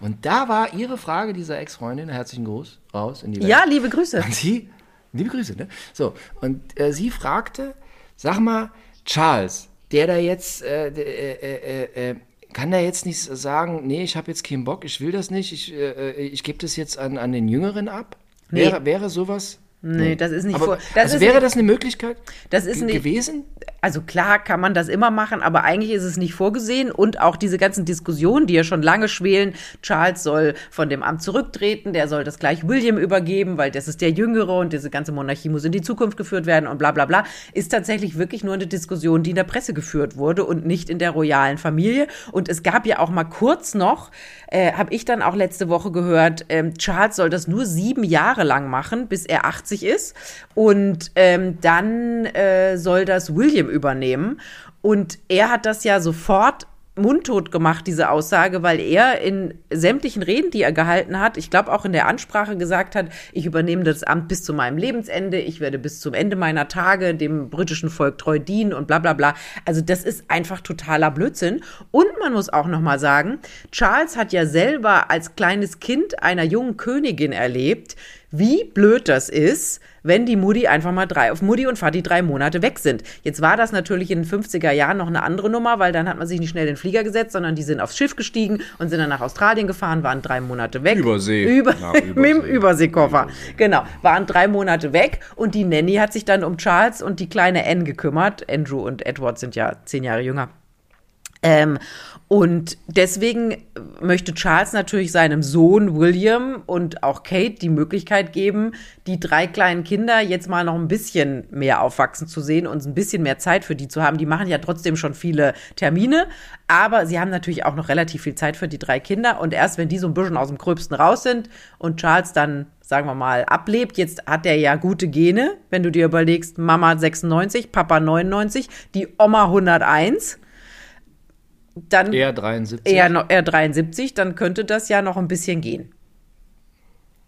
Und da war ihre Frage dieser Ex-Freundin, herzlichen Gruß, raus in die Welt. Ja, liebe Grüße. Und sie, liebe Grüße, ne? So, und äh, sie fragte, sag mal, Charles, der da jetzt, äh, äh, äh, äh, kann der jetzt nicht sagen, nee, ich habe jetzt keinen Bock, ich will das nicht, ich, äh, ich gebe das jetzt an, an den Jüngeren ab? Nee. Wäre, wäre sowas? Nee, das ist nicht Aber, vor. Das also wäre nicht, das eine Möglichkeit das ist nicht, gewesen? Also klar kann man das immer machen, aber eigentlich ist es nicht vorgesehen und auch diese ganzen Diskussionen, die ja schon lange schwelen, Charles soll von dem Amt zurücktreten, der soll das gleich William übergeben, weil das ist der Jüngere und diese ganze Monarchie muss in die Zukunft geführt werden und bla bla bla, ist tatsächlich wirklich nur eine Diskussion, die in der Presse geführt wurde und nicht in der royalen Familie. Und es gab ja auch mal kurz noch, äh, habe ich dann auch letzte Woche gehört, ähm, Charles soll das nur sieben Jahre lang machen, bis er 80 ist. Und ähm, dann äh, soll das William übernehmen. Und er hat das ja sofort mundtot gemacht, diese Aussage, weil er in sämtlichen Reden, die er gehalten hat, ich glaube auch in der Ansprache gesagt hat, ich übernehme das Amt bis zu meinem Lebensende, ich werde bis zum Ende meiner Tage dem britischen Volk treu dienen und bla bla bla. Also das ist einfach totaler Blödsinn. Und man muss auch noch mal sagen, Charles hat ja selber als kleines Kind einer jungen Königin erlebt, wie blöd das ist, wenn die Mutti einfach mal drei, auf Mutti und Vati drei Monate weg sind. Jetzt war das natürlich in den 50er Jahren noch eine andere Nummer, weil dann hat man sich nicht schnell in den Flieger gesetzt, sondern die sind aufs Schiff gestiegen und sind dann nach Australien gefahren, waren drei Monate weg. Übersee. Über, Nach mit dem Übersee. Überseekoffer. Genau. Waren drei Monate weg und die Nanny hat sich dann um Charles und die kleine Anne gekümmert. Andrew und Edward sind ja zehn Jahre jünger. Ähm, und deswegen möchte Charles natürlich seinem Sohn William und auch Kate die Möglichkeit geben, die drei kleinen Kinder jetzt mal noch ein bisschen mehr aufwachsen zu sehen und ein bisschen mehr Zeit für die zu haben. Die machen ja trotzdem schon viele Termine, aber sie haben natürlich auch noch relativ viel Zeit für die drei Kinder. Und erst wenn die so ein bisschen aus dem Gröbsten raus sind und Charles dann sagen wir mal, ablebt. Jetzt hat er ja gute Gene, wenn du dir überlegst, Mama 96, Papa 99, die Oma 101 dann Eher 73. eher, noch, eher 73, dann könnte das ja noch ein bisschen gehen.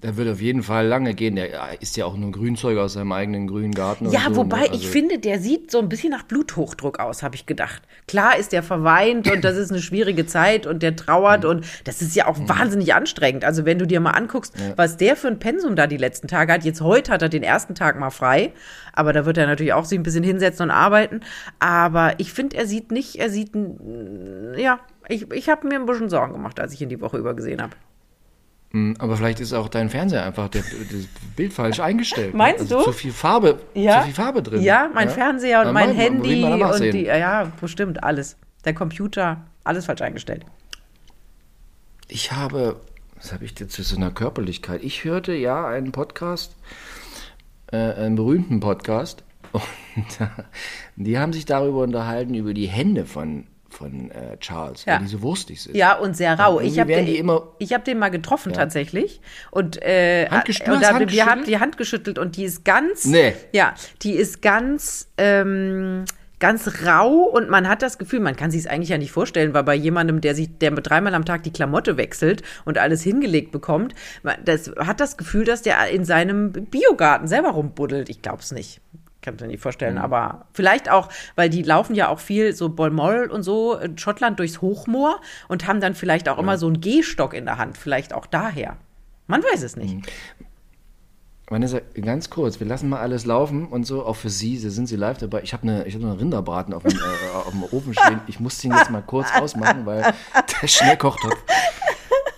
Der wird auf jeden Fall lange gehen. Der ist ja auch nur ein Grünzeug aus seinem eigenen grünen Garten. Ja, so, wobei ne? ich Also- finde, der sieht so ein bisschen nach Bluthochdruck aus, habe ich gedacht. Klar ist der verweint und das ist eine schwierige Zeit und der Mhm. trauert und das ist ja auch wahnsinnig anstrengend. Also wenn du dir mal anguckst, was der für ein Pensum da die letzten Tage hat. Jetzt heute hat er den ersten Tag mal frei, aber da wird er natürlich auch sich ein bisschen hinsetzen und arbeiten. Aber ich finde, er sieht nicht, er sieht, ja, ich, ich habe mir ein bisschen Sorgen gemacht, als ich ihn die Woche über gesehen habe. Hm, Aber vielleicht ist auch dein Fernseher einfach der, das Bild falsch eingestellt. Meinst also du? Zu viel Farbe, Ja. zu viel Farbe drin. Ja, mein Fernseher und mein wir- Handy und die, ja, bestimmt alles. Der Computer, alles falsch eingestellt. Ich habe, was habe ich jetzt zu so einer Körperlichkeit? Ich hörte ja einen Podcast, äh, einen berühmten Podcast, und die haben sich darüber unterhalten, über die Hände von, von äh, Charles, Ja. weil die so wurstig sind. Ja, und sehr rau. Und Ich habe den, hab den mal getroffen tatsächlich und, äh, und da wir haben die Hand geschüttelt und die ist ganz, Nee. ja, die ist ganz, ähm, ganz rau und man hat das Gefühl, man kann sich es eigentlich ja nicht vorstellen, weil bei jemandem, der sich, der mit dreimal am Tag die Klamotte wechselt und alles hingelegt bekommt, man- das hat das Gefühl, dass der in seinem Biogarten selber rumbuddelt. Ich glaube es nicht. Kann mir nicht vorstellen, aber vielleicht auch, weil die laufen ja auch viel so Balmoral und so in Schottland durchs Hochmoor und haben dann vielleicht auch immer so einen Gehstock in der Hand, vielleicht auch daher. Man weiß es nicht. Vanessa, ganz kurz, wir lassen mal alles laufen und so, auch für Sie, sind Sie live dabei. Ich habe eine, ich hab einen Rinderbraten auf dem, äh, auf dem Ofen stehen. Ich muss den jetzt mal kurz ausmachen, weil der Schnellkochtopf.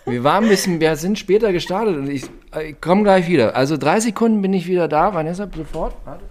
Wir waren ein bisschen, wir sind später gestartet und ich, äh, ich komme gleich wieder. Also drei Sekunden bin ich wieder da. Vanessa, sofort. Warte.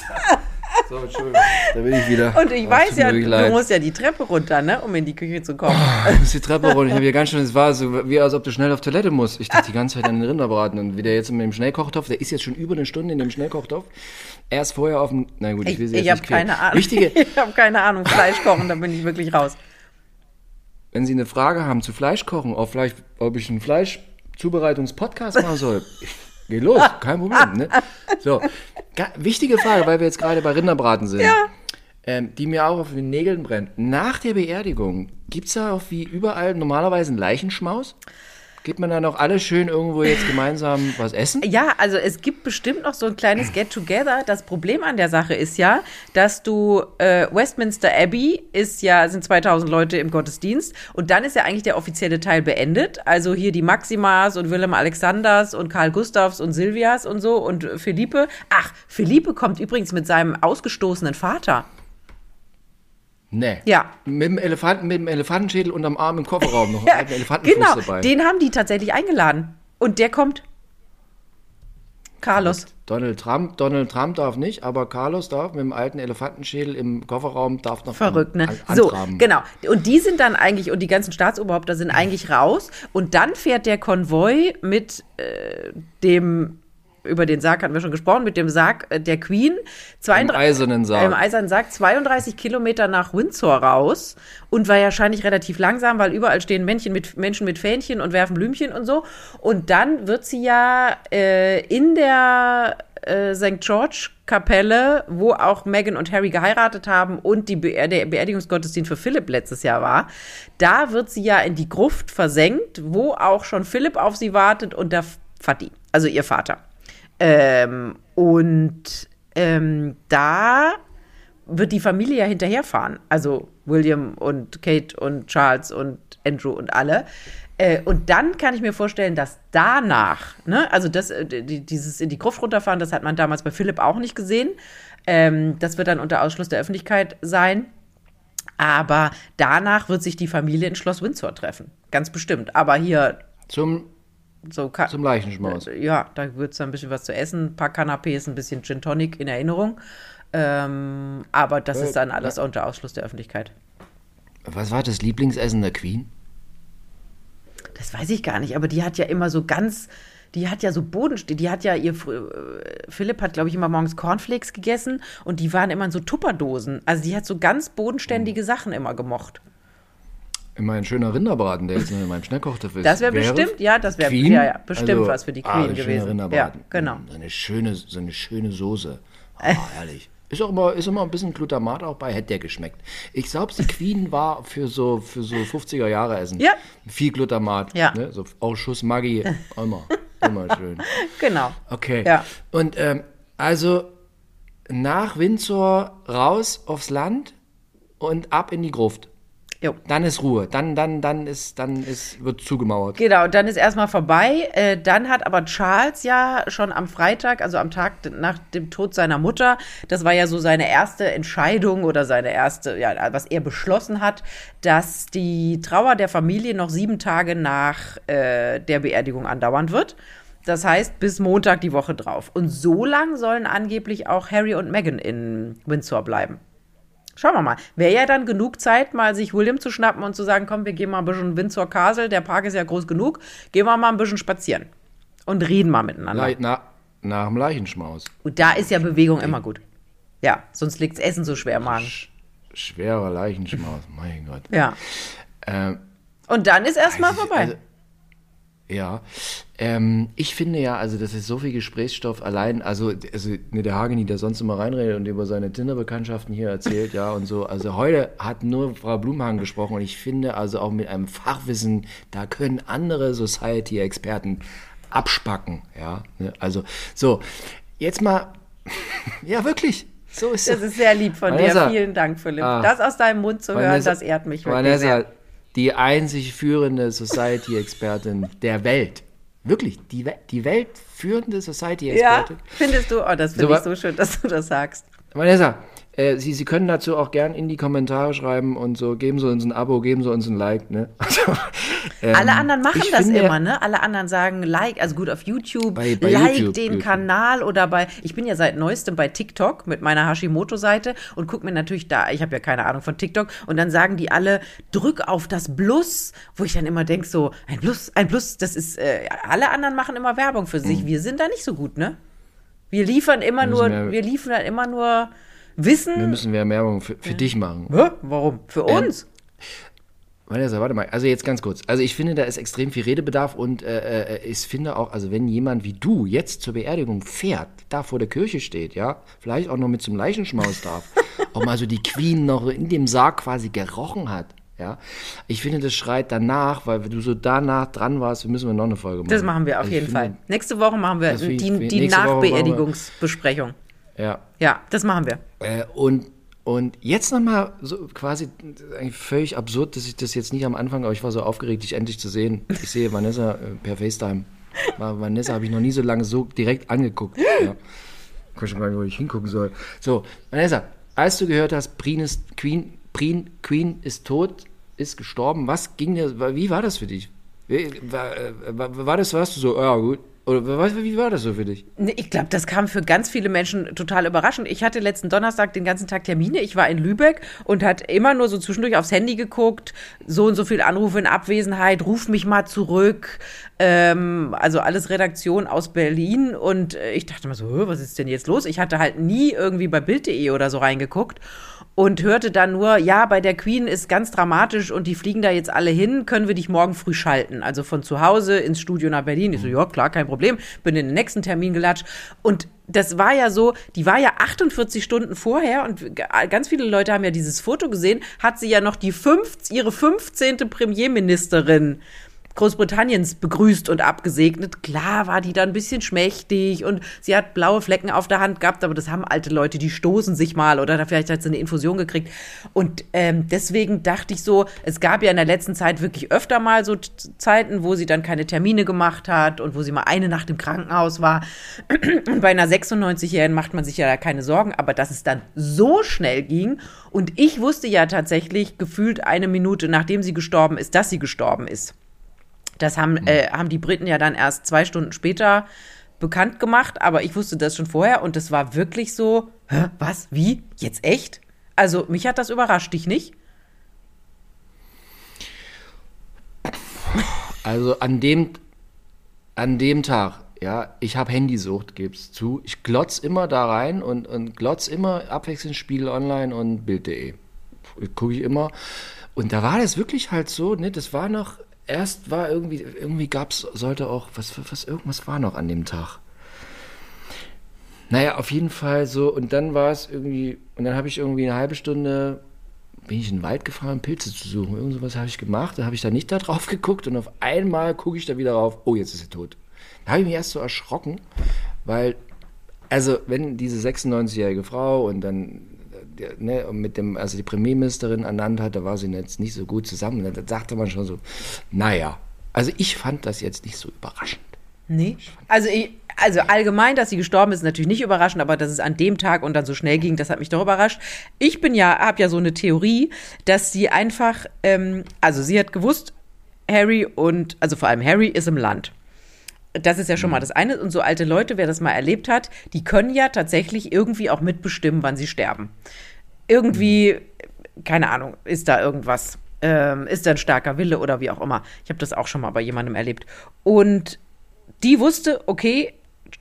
So, Entschuldigung. Da bin ich wieder. Und ich oh, weiß ja, du musst ja die Treppe runter, ne, um in die Küche zu kommen. Oh, ich muss die Treppe runter. Ich habe ja ganz schön, es war so, wie als ob du schnell auf Toilette musst. Ich dachte die ganze Zeit an den Rinderbraten. Und wie der jetzt mit dem Schnellkochtopf, der ist jetzt schon über eine Stunde in dem Schnellkochtopf. Erst vorher auf dem, na gut, ich, ich will sie ich jetzt nicht keine Ahnung. Wichtige, Ich habe keine Ahnung, Fleisch kochen, da bin ich wirklich raus. Wenn Sie eine Frage haben zu Fleischkochen, ob, Fleisch, ob ich einen Fleischzubereitungspodcast machen soll, geh los, kein Problem. Ne? So, wichtige Frage, weil wir jetzt gerade bei Rinderbraten sind. Ähm, die mir auch auf den Nägeln brennt. Nach der Beerdigung, gibt es da auch wie überall normalerweise einen Leichenschmaus? Geht man da noch alle schön irgendwo jetzt gemeinsam was essen? Ja, also es gibt bestimmt noch so ein kleines Get-Together. Das Problem an der Sache ist ja, dass du äh, Westminster Abbey ist ja sind 2000 Leute im Gottesdienst und dann ist ja eigentlich der offizielle Teil beendet. Also hier die Maximas und Willem Alexanders und Karl Gustavs und Silvias und so und Philippe. Ach, Philippe kommt übrigens mit seinem ausgestoßenen Vater. Nee. Ja. Mit dem Elefanten, mit dem Elefantenschädel unterm Arm im Kofferraum noch einen alten Elefantenfuß genau, dabei. den haben die tatsächlich eingeladen und der kommt. Carlos. Donald Trump, Donald Trump darf nicht, aber Carlos darf mit dem alten Elefantenschädel im Kofferraum darf noch Verrückt, ne? an, an, So, genau. Und die sind dann eigentlich, und die ganzen Staatsoberhäupter sind eigentlich raus. Und dann fährt der Konvoi mit äh, dem, über den Sarg hatten wir schon gesprochen, mit dem Sarg äh, der Queen. Im 32 eisernen Sarg. Im eisernen Sarg 32 Kilometer nach Windsor raus und war wahrscheinlich relativ langsam, weil überall stehen Männchen mit, Menschen mit Fähnchen und werfen Blümchen und so. Und dann wird sie ja äh, in der äh, St. George Kapelle, wo auch Meghan und Harry geheiratet haben und die Beer der Beerdigungsgottesdienst für Philipp letztes Jahr war, da wird sie ja in die Gruft versenkt, wo auch schon Philipp auf sie wartet und der Vati, also ihr Vater. Ähm, und ähm, da wird die Familie ja hinterherfahren. Also William und Kate und Charles und Andrew und alle. Äh, und dann kann ich mir vorstellen, dass danach, ne, also das, äh, die, dieses in die Gruft runterfahren, das hat man damals bei Philipp auch nicht gesehen. Ähm, das wird dann unter Ausschluss der Öffentlichkeit sein. Aber danach wird sich die Familie in Schloss Windsor treffen. Ganz bestimmt. Aber hier Zum, so zum Leichenschmaus. ja, da wird es dann ein bisschen was zu essen, ein paar Canapés, ein bisschen Gin Tonic in Erinnerung. Ähm, aber das ist dann alles unter Ausschluss der Öffentlichkeit. Was war das Lieblingsessen der Queen? Das weiß ich gar nicht, aber die hat ja immer so ganz, die hat ja so Bodenstände, die hat ja ihr, äh, Philipp hat, glaube ich, immer morgens Cornflakes gegessen und die waren immer in so Tupperdosen. Also die hat so ganz bodenständige Hm. Sachen immer gemocht. Immer ein schöner Rinderbraten, der jetzt in meinem Schnellkochtopf ist. Das wäre bestimmt, ja, das wäre ja, ja, bestimmt Also, was für die ah, Queen ein schöner gewesen. Ja, Rinderbraten. genau. So eine schöne, so eine schöne Soße. Ah, herrlich. Ist auch immer, ist immer ein bisschen Glutamat auch bei, hätte der geschmeckt. Ich glaube, die Queen war für so, für so 50er Jahre Essen. Ja. Viel Glutamat. Ja. Ne? So Ausschuss Maggi, immer, immer schön. Genau. Okay. Ja. Und ähm, also nach Windsor raus aufs Land und ab in die Gruft. Jo. Dann ist Ruhe. Dann, dann, dann ist, dann ist, wird zugemauert. Genau, dann ist erstmal vorbei. Äh, dann hat aber Charles ja schon am Freitag, also am Tag nach dem Tod seiner Mutter, das war ja so seine erste Entscheidung oder seine erste, ja, was er beschlossen hat, dass die Trauer der Familie noch sieben Tage nach äh, der Beerdigung andauern wird. Das heißt, bis Montag die Woche drauf. Und so lang sollen angeblich auch Harry und Meghan in Windsor bleiben. Schauen wir mal. Wäre ja dann genug Zeit, mal sich William zu schnappen und zu sagen, komm, wir gehen mal ein bisschen Windsor Castle, der Park ist ja groß genug, gehen wir mal ein bisschen spazieren und reden mal miteinander. Le na, nach dem Leichenschmaus. Und da ist ja Bewegung immer gut. Ja, sonst liegt Essen so schwer im Magen. Sch schwerer Leichenschmaus, mein Gott. Ja. Ähm, Und dann ist erstmal vorbei. also- ja, ähm, ich finde ja, also das ist so viel Gesprächsstoff allein, also, also ne, der Hageni, der sonst immer reinredet und über seine Tinder-Bekanntschaften hier erzählt, ja, und so, also heute hat nur Frau Blumhagen gesprochen und ich finde also auch mit einem Fachwissen, da können andere Society-Experten abspacken, ja, ne, also, so, jetzt mal, ja, wirklich, so ist das es. ist sehr lieb von Vanessa. dir. Vielen Dank, Philipp. Ah. Das aus deinem Mund zu hören, Vanessa- das ehrt mich wirklich Vanessa, sehr. Die einzig führende Society-Expertin der Welt. Wirklich, die, die weltführende Ja, Society-Expertin. findest du? Oh, das finde So, ich so schön, dass du das sagst. Vanessa, Äh, Sie, Sie können dazu auch gern in die Kommentare schreiben und so, geben Sie uns ein Abo, geben Sie uns ein Like, ne? Also, ähm, Alle anderen machen das finde- immer, ne? Alle anderen sagen Like, also gut auf YouTube, Bei- bei like YouTube, den YouTube. Kanal oder bei, ich bin ja seit neuestem bei TikTok mit meiner Hashimoto-Seite und guck mir natürlich da, ich habe ja keine Ahnung von TikTok und dann sagen die alle, drück auf das Plus, wo ich dann immer denk so, ein Plus, ein Plus, das ist, äh, alle anderen machen immer Werbung für sich, wir sind da nicht so gut, ne? Wir liefern immer Mhm. nur, wir liefern immer nur Wissen. Wir müssen mehr Werbung für, für dich machen. Hä? Warum? Für uns? Vanessa, warte mal. Also jetzt ganz kurz. Also ich finde, da ist extrem viel Redebedarf und äh, äh, ich finde auch, also wenn jemand wie du jetzt zur Beerdigung fährt, da vor der Kirche steht, ja, vielleicht auch noch mit zum Leichenschmaus darf, auch mal so die Queen noch in dem Sarg quasi gerochen hat, ja. Ich finde, das schreit danach, weil du so danach dran warst, müssen wir noch eine Folge machen. Das machen wir auf Also jeden finde, Fall. Nächste Woche machen wir die, die Nachbeerdigungsbesprechung. Ja. Ja, das machen wir. Äh, und, und jetzt nochmal so quasi eigentlich völlig absurd, dass ich das jetzt nicht am Anfang, aber ich war so aufgeregt, dich endlich zu sehen. Ich sehe Vanessa äh, per FaceTime. War, Vanessa habe ich noch nie so lange so direkt angeguckt. Ja. Ich weiß schon gar nicht, wo ich hingucken soll. So, Vanessa, als du gehört hast, Queen ist, Queen, Queen, Queen ist tot, ist gestorben, was ging dir, wie war das für dich? War, äh, war, war das, warst du so, ja gut, oder wie war das so für dich? Ich glaube, das kam für ganz viele Menschen total überraschend. Ich hatte letzten Donnerstag den ganzen Tag Termine. Ich war in Lübeck und hat immer nur so zwischendurch aufs Handy geguckt. So und so viel Anrufe in Abwesenheit. Ruf mich mal zurück. Ähm, also alles Redaktion aus Berlin. Und äh, ich dachte mir so, "Hä, was ist denn jetzt los? Ich hatte halt nie irgendwie bei Bild.de oder so reingeguckt. Und hörte dann nur, ja, bei der Queen ist ganz dramatisch und die fliegen da jetzt alle hin, können wir dich morgen früh schalten. Also von zu Hause ins Studio nach Berlin. Ich so, ja, klar, kein Problem. Bin in den nächsten Termin gelatscht. Und das war ja so, die war ja 48 Stunden vorher und ganz viele Leute haben ja dieses Foto gesehen, hat sie ja noch die fünf, ihre 15. Premierministerin Großbritanniens begrüßt und abgesegnet. Klar war die dann ein bisschen schmächtig und sie hat blaue Flecken auf der Hand gehabt, aber das haben alte Leute, die stoßen sich mal oder da vielleicht hat sie eine Infusion gekriegt. Und ähm, deswegen dachte ich so, es gab ja in der letzten Zeit wirklich öfter mal so Zeiten, wo sie dann keine Termine gemacht hat und wo sie mal eine Nacht im Krankenhaus war. Und bei einer 96-Jährigen macht man sich ja da keine Sorgen, aber dass es dann so schnell ging und ich wusste ja tatsächlich gefühlt eine Minute nachdem sie gestorben ist, dass sie gestorben ist. Das haben, äh, haben die Briten ja dann erst zwei Stunden später bekannt gemacht, aber ich wusste das schon vorher und das war wirklich so, Hä, was, wie, jetzt echt? Also mich hat das überrascht, dich nicht? Also an dem, an dem Tag, ja, ich habe Handysucht, geb's zu. Ich glotz immer da rein und, und glotz immer abwechselnd Spiegel Online und Bild.de. Gucke ich immer. Und da war das wirklich halt so, ne, das war noch, erst war irgendwie, irgendwie gab's, sollte auch, was, was, irgendwas war noch an dem Tag. Naja, auf jeden Fall so, und dann war es irgendwie, und dann habe ich irgendwie eine halbe Stunde, bin ich in den Wald gefahren, Pilze zu suchen. Irgend sowas habe ich gemacht, da habe ich da nicht da drauf geguckt und auf einmal gucke ich da wieder rauf, oh, jetzt ist sie tot. Da habe ich mich erst so erschrocken, weil, also, wenn diese 96-jährige Frau und dann ne, mit dem, also die Premierministerin ernannt hat, da war sie jetzt nicht so gut zusammen. Da sagte man schon so, naja, also ich fand das jetzt nicht so überraschend. Nee. Also, ich, also allgemein, dass sie gestorben ist, ist natürlich nicht überraschend, aber dass es an dem Tag und dann so schnell ging, das hat mich doch überrascht. Ich bin ja, habe ja so eine Theorie, dass sie einfach, ähm, also sie hat gewusst, Harry und, also vor allem Harry ist im Land. Das ist ja schon mal das eine. Und so alte Leute, wer das mal erlebt hat, die können ja tatsächlich irgendwie auch mitbestimmen, wann sie sterben. Irgendwie, keine Ahnung, ist da irgendwas, ähm, ist da ein starker Wille oder wie auch immer. Ich habe das auch schon mal bei jemandem erlebt. Und die wusste, okay,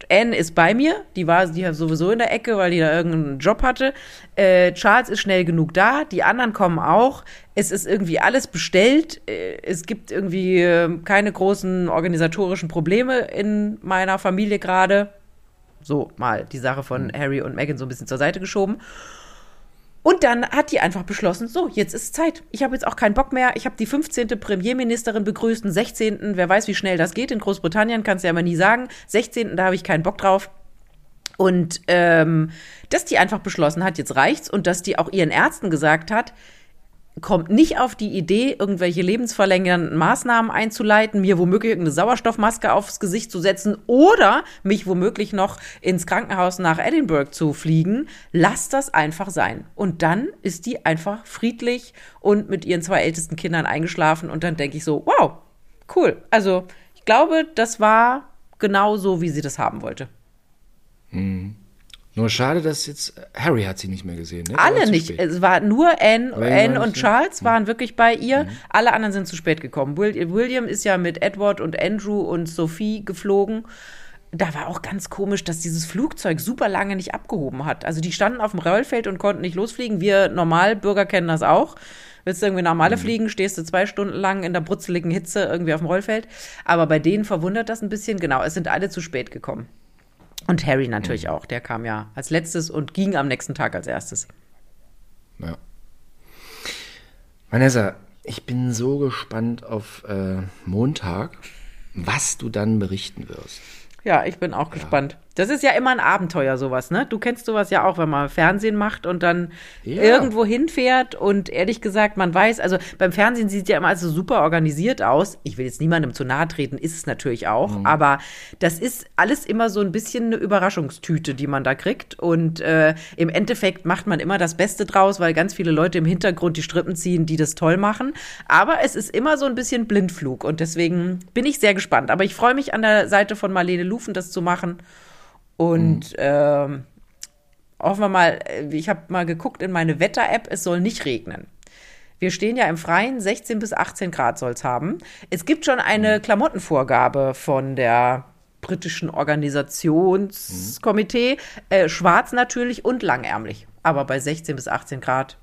Anne ist bei mir, die war die sowieso in der Ecke, weil die da irgendeinen Job hatte. Äh, Charles ist schnell genug da, die anderen kommen auch. Es ist irgendwie alles bestellt. Äh, es gibt irgendwie äh, keine großen organisatorischen Probleme in meiner Familie gerade. So mal die Sache von Harry und Meghan so ein bisschen zur Seite geschoben. Und dann hat die einfach beschlossen, so, jetzt ist Zeit. Ich habe jetzt auch keinen Bock mehr. Ich habe die 15. Premierministerin begrüßt, den 16. Wer weiß, wie schnell das geht. In Großbritannien kannst du ja immer nie sagen. 16. da habe ich keinen Bock drauf. Und ähm, dass die einfach beschlossen hat, jetzt reicht's. Und dass die auch ihren Ärzten gesagt hat, kommt nicht auf die Idee, irgendwelche lebensverlängernden Maßnahmen einzuleiten, mir womöglich irgendeine Sauerstoffmaske aufs Gesicht zu setzen oder mich womöglich noch ins Krankenhaus nach Edinburgh zu fliegen. Lass das einfach sein. Und dann ist die einfach friedlich und mit ihren zwei ältesten Kindern eingeschlafen und dann denke ich so, wow, cool. Also ich glaube, das war genau so, wie sie das haben wollte. Mhm. Nur schade, dass jetzt Harry hat sie nicht mehr gesehen. Ne? Alle nicht. Spät. Es war nur Anne, Anne und Charles waren mhm. wirklich bei ihr. Mhm. Alle anderen sind zu spät gekommen. William ist ja mit Edward und Andrew und Sophie geflogen. Da war auch ganz komisch, dass dieses Flugzeug super lange nicht abgehoben hat. Also die standen auf dem Rollfeld und konnten nicht losfliegen. Wir Normalbürger kennen das auch. Willst du irgendwie nach Malle mhm. fliegen, stehst du zwei Stunden lang in der brutzeligen Hitze irgendwie auf dem Rollfeld. Aber bei denen verwundert das ein bisschen. Genau, es sind alle zu spät gekommen. Und Harry natürlich mhm. auch. Der kam ja als letztes und ging am nächsten Tag als erstes. Ja. Vanessa, ich bin so gespannt auf äh, Montag, was du dann berichten wirst. Ja, ich bin auch ja. gespannt. Das ist ja immer ein Abenteuer, sowas, ne? Du kennst sowas ja auch, wenn man Fernsehen macht und dann ja. irgendwo hinfährt und ehrlich gesagt, man weiß, also beim Fernsehen sieht ja immer also super organisiert aus. Ich will jetzt niemandem zu nahe treten, ist es natürlich auch, mhm. aber das ist alles immer so ein bisschen eine Überraschungstüte, die man da kriegt und äh, im Endeffekt macht man immer das Beste draus, weil ganz viele Leute im Hintergrund die Strippen ziehen, die das toll machen, aber es ist immer so ein bisschen Blindflug und deswegen bin ich sehr gespannt. Aber ich freue mich an der Seite von Marlene Lufen, das zu machen. Und mhm. ähm, hoffen wir mal, äh, ich habe mal geguckt in meine Wetter-App, es soll nicht regnen. Wir stehen ja im Freien, 16 bis 18 Grad soll es haben. Es gibt schon eine mhm. Klamottenvorgabe von der britischen Organisationskomitee. Mhm. Äh, schwarz natürlich und langärmlich. Aber bei 16 bis 18 Grad.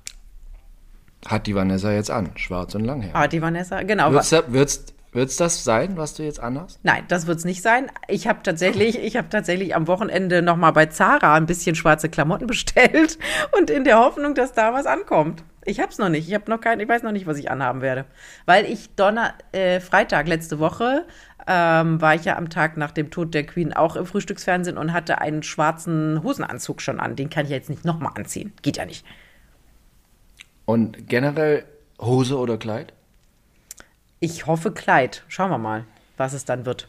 Hat die Vanessa jetzt an, schwarz und langärmlich. Hat die Vanessa, genau. Wird wird es das sein, was du jetzt anhast? Nein, das wird es nicht sein. Ich habe tatsächlich, ich habe tatsächlich am Wochenende noch mal bei Zara ein bisschen schwarze Klamotten bestellt und in der Hoffnung, dass da was ankommt. Ich habe es noch nicht. Ich habe noch kein, ich weiß noch nicht, was ich anhaben werde, weil ich Donner, äh, Freitag letzte Woche ähm, war ich ja am Tag nach dem Tod der Queen auch im Frühstücksfernsehen und hatte einen schwarzen Hosenanzug schon an. Den kann ich jetzt nicht noch mal anziehen. Geht ja nicht. Und generell Hose oder Kleid? Ich hoffe Kleid. Schauen wir mal, was es dann wird.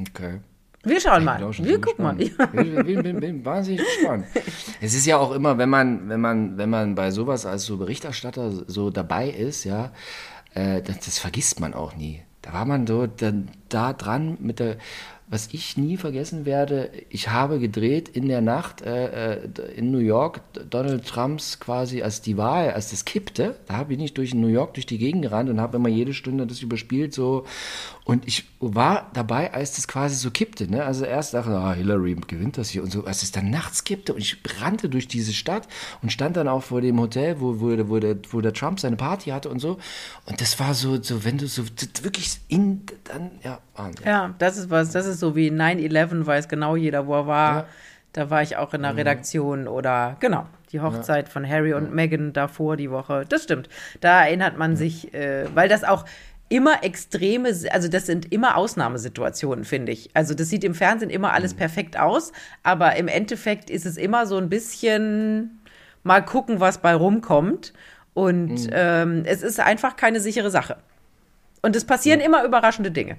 Okay. Wir schauen mal. Wir gucken mal. Ich bin, bin, wahnsinnig gespannt. Es ist ja auch immer, wenn man, wenn man, wenn man bei sowas als so Berichterstatter so dabei ist, ja, äh, das, das, vergisst man auch nie. Da war man so dann da dran mit der was ich nie vergessen werde, ich habe gedreht in der Nacht äh, äh, in New York, Donald Trumps quasi, als die Wahl, als das kippte, da habe ich nicht durch New York durch die Gegend gerannt und habe immer jede Stunde das überspielt so und ich war dabei, als das quasi so kippte, ne? also erst dachte ich, ah, Hillary gewinnt das hier und so, als es dann nachts kippte und ich rannte durch diese Stadt und stand dann auch vor dem Hotel, wo, wo, wo, der, wo der Trump seine Party hatte und so und das war so, so wenn du so wirklich in, dann, ja, Wahnsinn. Ja, das ist was, das ist so wie 9-11, weiß genau jeder, wo er war. Ja. Da war ich auch in der mhm. Redaktion oder genau, die Hochzeit ja. von Harry und ja. Meghan davor die Woche. Das stimmt. Da erinnert man sich, äh, weil das auch immer extreme, also das sind immer Ausnahmesituationen, finde ich. Also das sieht im Fernsehen immer alles mhm. perfekt aus, aber im Endeffekt ist es immer so ein bisschen mal gucken, was bei rumkommt. Und mhm. ähm, es ist einfach keine sichere Sache. Und es passieren immer überraschende Dinge.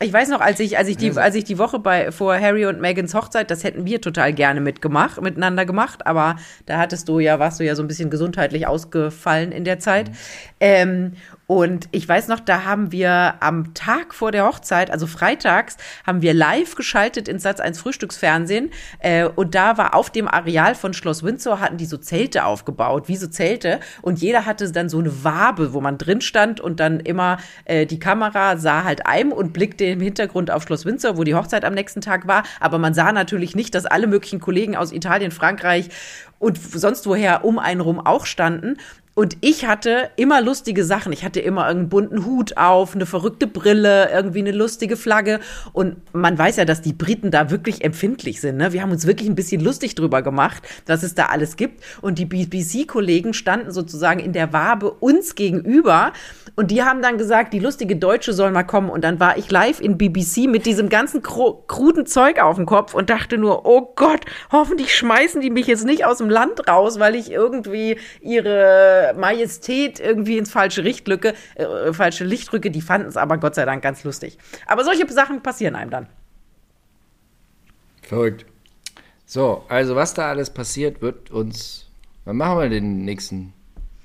Ich weiß noch, als ich, als ich die, also als ich die Woche bei vor Harry und Megans Hochzeit, das hätten wir total gerne mitgemacht, miteinander gemacht, aber da hattest du ja, warst du ja so ein bisschen gesundheitlich ausgefallen in der Zeit. Mhm. Ähm, und ich weiß noch, da haben wir am Tag vor der Hochzeit, also freitags, haben wir live geschaltet ins Satz 1 Frühstücksfernsehen. Äh, und da war auf dem Areal von Schloss Windsor, hatten die so Zelte aufgebaut, wie so Zelte. Und jeder hatte dann so eine Wabe, wo man drin stand und dann immer äh, die Kamera sah halt einem und blickte im Hintergrund auf Schloss Windsor, wo die Hochzeit am nächsten Tag war. Aber man sah natürlich nicht, dass alle möglichen Kollegen aus Italien, Frankreich und sonst woher um einen rum auch standen. Und ich hatte immer lustige Sachen. Ich hatte immer einen bunten Hut auf, eine verrückte Brille, irgendwie eine lustige Flagge. Und man weiß ja, dass die Briten da wirklich empfindlich sind. Ne? Wir haben uns wirklich ein bisschen lustig drüber gemacht, dass es da alles gibt. Und die BBC-Kollegen standen sozusagen in der Wabe uns gegenüber. Und die haben dann gesagt, die lustige Deutsche soll mal kommen. Und dann war ich live in BBC mit diesem ganzen kruden Zeug auf dem Kopf und dachte nur, oh Gott, hoffentlich schmeißen die mich jetzt nicht aus dem Land raus, weil ich irgendwie ihre Majestät irgendwie ins falsche Licht rücke, äh, falsche Licht rücke. Die fanden es aber Gott sei Dank ganz lustig. Aber solche Sachen passieren einem dann. Verrückt. So, also was da alles passiert, wird uns. Wann machen wir den nächsten?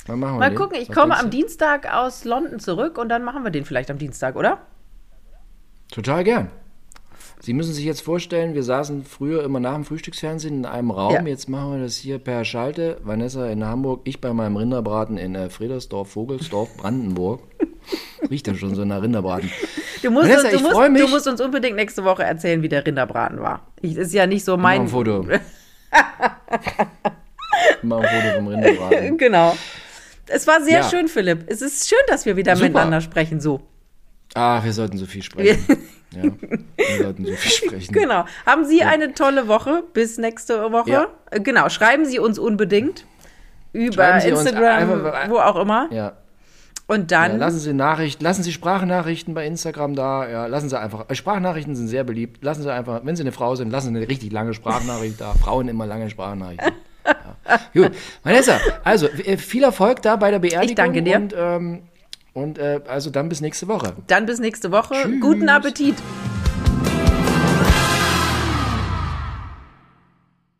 Wann machen wir Mal den? gucken, ich was komme am Dienstag aus London zurück und dann machen wir den vielleicht am Dienstag, oder? Total gern. Sie müssen sich jetzt vorstellen, wir saßen früher immer nach dem Frühstücksfernsehen in einem Raum. Ja. Jetzt machen wir das hier per Schalte. Vanessa in Hamburg, ich bei meinem Rinderbraten in äh, Friedersdorf, Vogelsdorf, Brandenburg. Riecht ja schon so nach Rinderbraten. Du musst, Vanessa, uns, du, musst, mich. du musst uns unbedingt nächste Woche erzählen, wie der Rinderbraten war. Ich, ist ja nicht so mein. Mach ein Foto. Mach ein Foto vom Rinderbraten. Genau. Es war sehr ja. schön, Philipp. Es ist schön, dass wir wieder Super. miteinander sprechen, so. Ah, wir sollten so viel sprechen. Ja, wir sollten so viel sprechen. Genau. Haben Sie ja. eine tolle Woche. Bis nächste Woche. Ja. Äh, genau. Schreiben Sie uns unbedingt. Über Instagram, einfach, wo auch immer. Ja. Und dann. Ja, lassen Sie Nachrichten, lassen Sie Sprachnachrichten bei Instagram da. Ja, lassen Sie einfach. Äh, Sprachnachrichten sind sehr beliebt. Lassen Sie einfach, wenn Sie eine Frau sind, lassen Sie eine richtig lange Sprachnachricht da. Frauen immer lange Sprachnachrichten. Ja. Gut. Vanessa, also viel Erfolg da bei der Beerdigung. Ich danke dir. Und ähm, und äh, also dann bis nächste Woche. Dann bis nächste Woche. Tschüss. Guten Appetit.